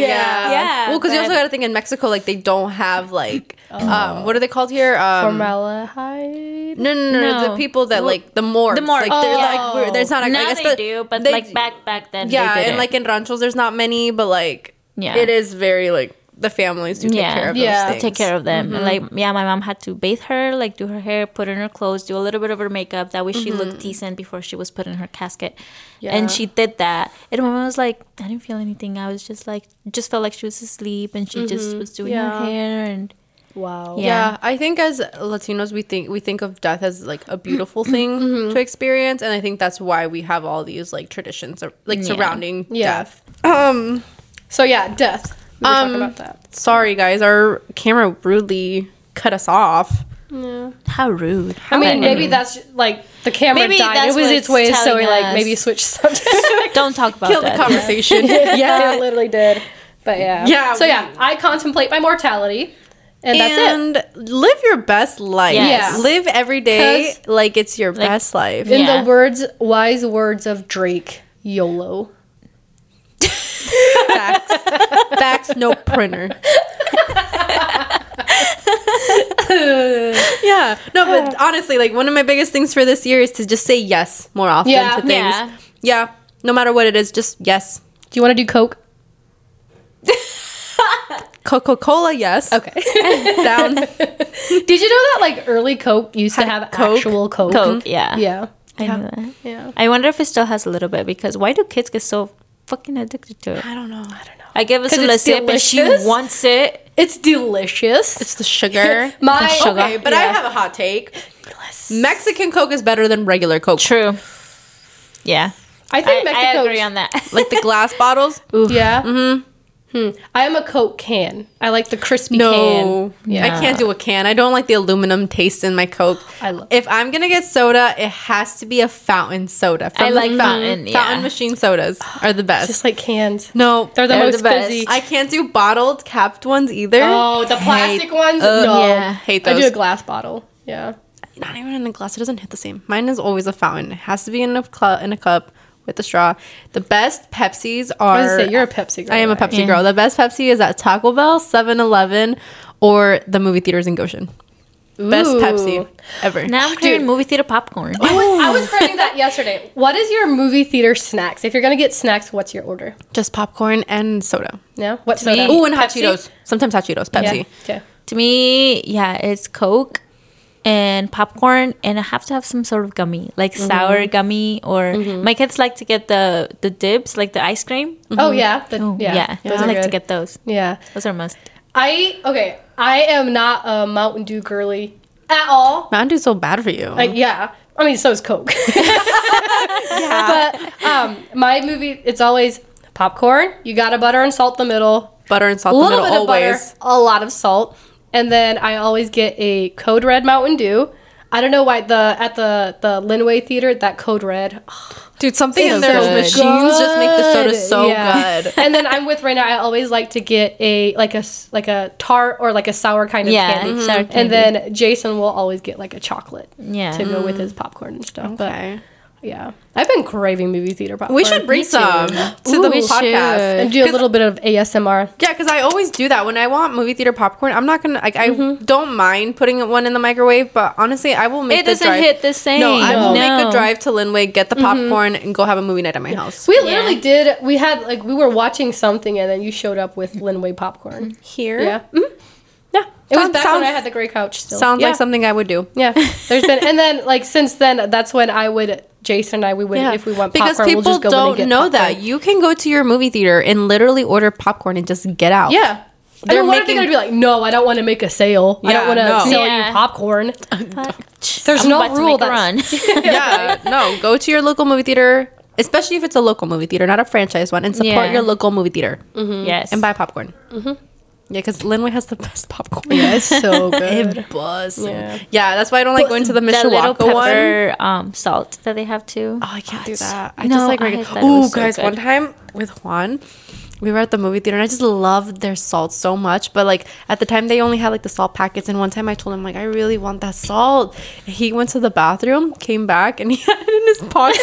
Yeah, Well, because you also got to think in Mexico, like they don't have like, um, what are they called here? Um, Formaldehyde. no, no, no, no, No. The people that like the morgue. The morgue. Like, they're Oh. like, we're, there's not. I now guess, they but do, but they- like back back then, Yeah, they and like in ranchos, there's not many, but like, Yeah. it is very like the families do take Yeah. care of Yeah. those things. take care of them. And like, mm-hmm. yeah, my mom had to bathe her, like do her hair, put in her clothes, do a little bit of her makeup. That way she looked mm-hmm. decent before she was put in her casket. Yeah. And she did that. And my mom was like, I didn't feel anything. I was just like, just felt like she was asleep and she just mm-hmm. was doing Yeah. her hair. And Wow. Yeah. Yeah. I think as Latinos, we think we think of death as like a beautiful thing to experience, and I think that's why we have all these like traditions, like Yeah. surrounding Yeah. death. Um, So yeah, death. We were talking Um, about that. sorry guys, our camera rudely cut us off. Yeah. how rude. I mean, maybe anyway. that's like the camera Maybe died. that's It was its way, so we like maybe switch subject. don't talk about Kill the conversation. yeah, it literally did. But yeah. Yeah, So yeah, I contemplate my mortality, and that's it. and live your best life. Yes. Yeah. Live every day like it's your best life. In Yeah. the words, wise words of Drake, YOLO. Facts. Facts, no printer. yeah. No, but honestly, like one of my biggest things for this year is to just say yes more often Yeah. to things. Yeah. Yeah. No matter what it is, just yes. Do you want to do Coke? Coca Cola, yes. Okay. Down. Did you know that like early Coke used to have Coke? actual Coke? Coke, yeah. Yeah. I yeah. knew that. Yeah. I wonder if it still has a little bit because why do kids get so fucking addicted to it? I don't know. I don't know. I give us 'Cause a it's sip and she delicious. wants it. It's delicious. It's the sugar. My sugar. okay, but I Yeah. have a hot take. Mexican Coke is better than regular Coke. True. Yeah. I I, think I Mexico. agree on that. Like the glass bottles. Yeah. Mm-hmm. I am a Coke can. I like the crispy No, can. I can't do a can. I don't like the aluminum taste in my Coke. I love- if I'm gonna get soda, it has to be a fountain soda. From I the like fountain. fountain, yeah. Fountain machine sodas are the best. Just like cans. no, They're the They're most the best. fizzy. I can't do bottled capped ones either. oh, the plastic ones? uh, no. yeah. Hate I do a glass bottle. Yeah. Not even in a glass. It doesn't hit the same. Mine is always a fountain. It has to be in a cl- in a cup with the straw. The best Pepsis I are. was say, you're a Pepsi girl. I am a? Pepsi Yeah. girl. The best Pepsi is at Taco Bell, 7-Eleven, or the movie theaters in Goshen. Best Pepsi ever. Now I'm craving movie theater popcorn. I was craving that yesterday. What is your movie theater snacks? If you're gonna get snacks, what's your order? Just popcorn and soda. Yeah. What me- soda? Oh, and hot Pepsi? Cheetos. Sometimes hot Cheetos. Pepsi. Yeah. Okay. To me, yeah, it's Coke and popcorn, and I have to have some sort of gummy, like Mm-hmm. sour gummy, or my kids like to get the the dips, like the ice cream. Oh yeah. The, Oh, yeah. yeah, Those I are like to get those. Yeah. Those are must. I okay. I am not a Mountain Dew girly at all. Mountain Dew's so bad for you. Like yeah. I mean, so is Coke. But um, my movie, it's always popcorn. You gotta butter and salt the middle. butter and A salt. the little middle, bit of always. butter, a lot of salt, and then I always get a Code Red Mountain Dew. I don't know why the at the the Linway Theater that Code Red. Dude, something in so their good. machines just make the soda so Yeah. good. and then I'm with right now. I always like to get a like a like a tart or like a sour kind of Yeah, candy. sour And candy. then Jason will always get like a chocolate Yeah. to go with mm. his popcorn and stuff. Okay. But yeah, I've been craving movie theater popcorn. We should bring Me too. some to Ooh, the we podcast. should. and do a little bit of ASMR. Yeah, because I always do that when I want movie theater popcorn. I'm not gonna like. I don't mind putting one in the microwave, but honestly, I will make. It the doesn't drive. hit the same. No, I will make No. a drive to Linway, get the popcorn, and go have a movie night at my house. We literally did. We had like we were watching something, and then you showed up with Linway popcorn. Here, Yeah, Mhm. Yeah. It was Sounds- back sounds- when I had the gray couch. Still. sounds yeah. like something I would do. Yeah, there's been, and then like since then, that's when I would Jason and I we would if we want because popcorn, people we'll just go in don't and get know popcorn. that you can go to your movie theater and literally order popcorn and just get out. Yeah. They're I mean, what if making- they're gonna be like, no, I don't want to make a sale. I don't want to no. sell Yeah. you popcorn. There's no about to rule make a that's- run. yeah, no. Go to your local movie theater, especially if it's a local movie theater, not a franchise one, and support Yeah. your local movie theater mm-hmm. yes. and buy popcorn. Mm-hmm. Yeah, because Linway has the best popcorn. Yeah, it's so good. It buzz. Yeah. Yeah. that's why I don't like going to the the Mishawaka one. um, salt that they have too. Oh, I can't do that. I No, just like regular. Oh, so guys, good. one time with Juan, we were at the movie theater and I just loved their salt so much. But like at the time, they only had like the salt packets. And one time I told him like I really want that salt. He went to the bathroom, came back, and he had it in his pocket.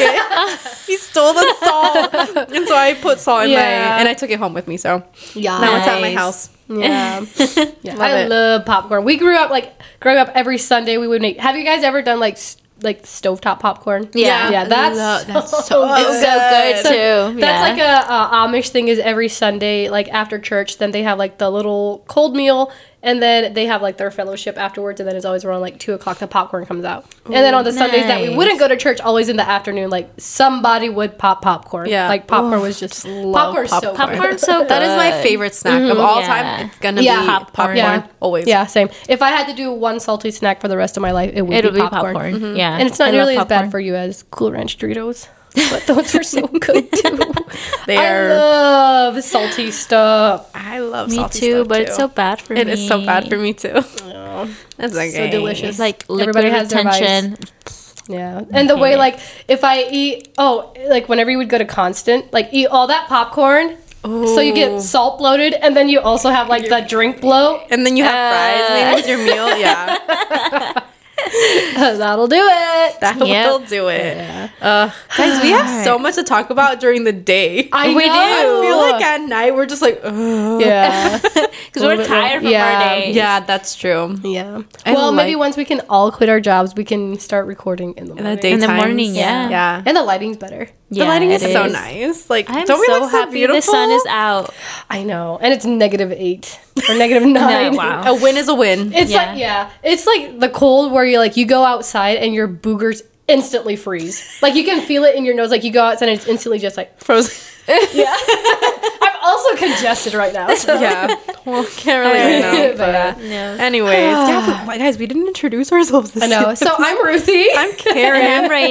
he stole the salt, and so I put salt in Yeah. my and I took it home with me. So Yeah. now it's at my house. Yeah. yeah. Love I it. love popcorn. We grew up like growing up every Sunday we would make Have you guys ever done like s- like stovetop popcorn? Yeah. Yeah, that's, Love- that's so, oh, so good. It's so good too. That's yeah. like a, a Amish thing. Is every Sunday, like after church, then they have like the little cold meal, and then they have like their fellowship afterwards, and then it's always around like two o'clock. The popcorn comes out, and then on the Sundays that we wouldn't go to church, always in the afternoon, like somebody would pop popcorn. Yeah. like popcorn was just love popcorn's so popcorn. so good. That is my favorite snack of mm-hmm. all Yeah. time. It's gonna Yeah. be Popcorn. popcorn. Yeah. Always. Yeah, same. If I had to do one salty snack for the rest of my life, it would It'll be be popcorn. popcorn. Mm-hmm. Yeah, And it's not I nearly as bad for you as Cool Ranch Doritos, but those are so good too. They I are. love salty stuff. I love Me too, but it's so bad for It me. It is so bad for me too. That's okay. So delicious. Like Everybody has vice. Yeah, and the way like if I eat oh like whenever you would go to Constant like eat all that popcorn. So you get salt bloated, and then you also have like the drink bloat. And then you have fries Uh. maybe with your meal. Yeah, That'll do it. that Yep. will do it. Uh, guys, we have so much to talk about during the day. I We know. do. I feel like at night we're just like, Ugh. yeah, Because we're little bit tired from yeah. our day. yeah, that's true. yeah. I well, maybe like- once we can all quit our jobs, we can start recording in the In the morning. daytime. In the morning, yeah. Yeah. and the lighting's better. The lighting is it so nice. Like, I'm don't we so look so happy beautiful? the sun is out. I know, and it's negative eight or negative nine. wow. A win is a win. It's Yeah. like yeah, it's like the cold where you like you go outside and your boogers instantly freeze. Like you can feel it in your nose. Like you go outside and it's instantly just like Frozen. yeah. I'm also congested right now. So. yeah. Well, can't really know. But uh, yeah. Anyways, yeah, but, guys, we didn't introduce ourselves this I know. So I'm Ruthie. I'm Karen. And I'm Reyna.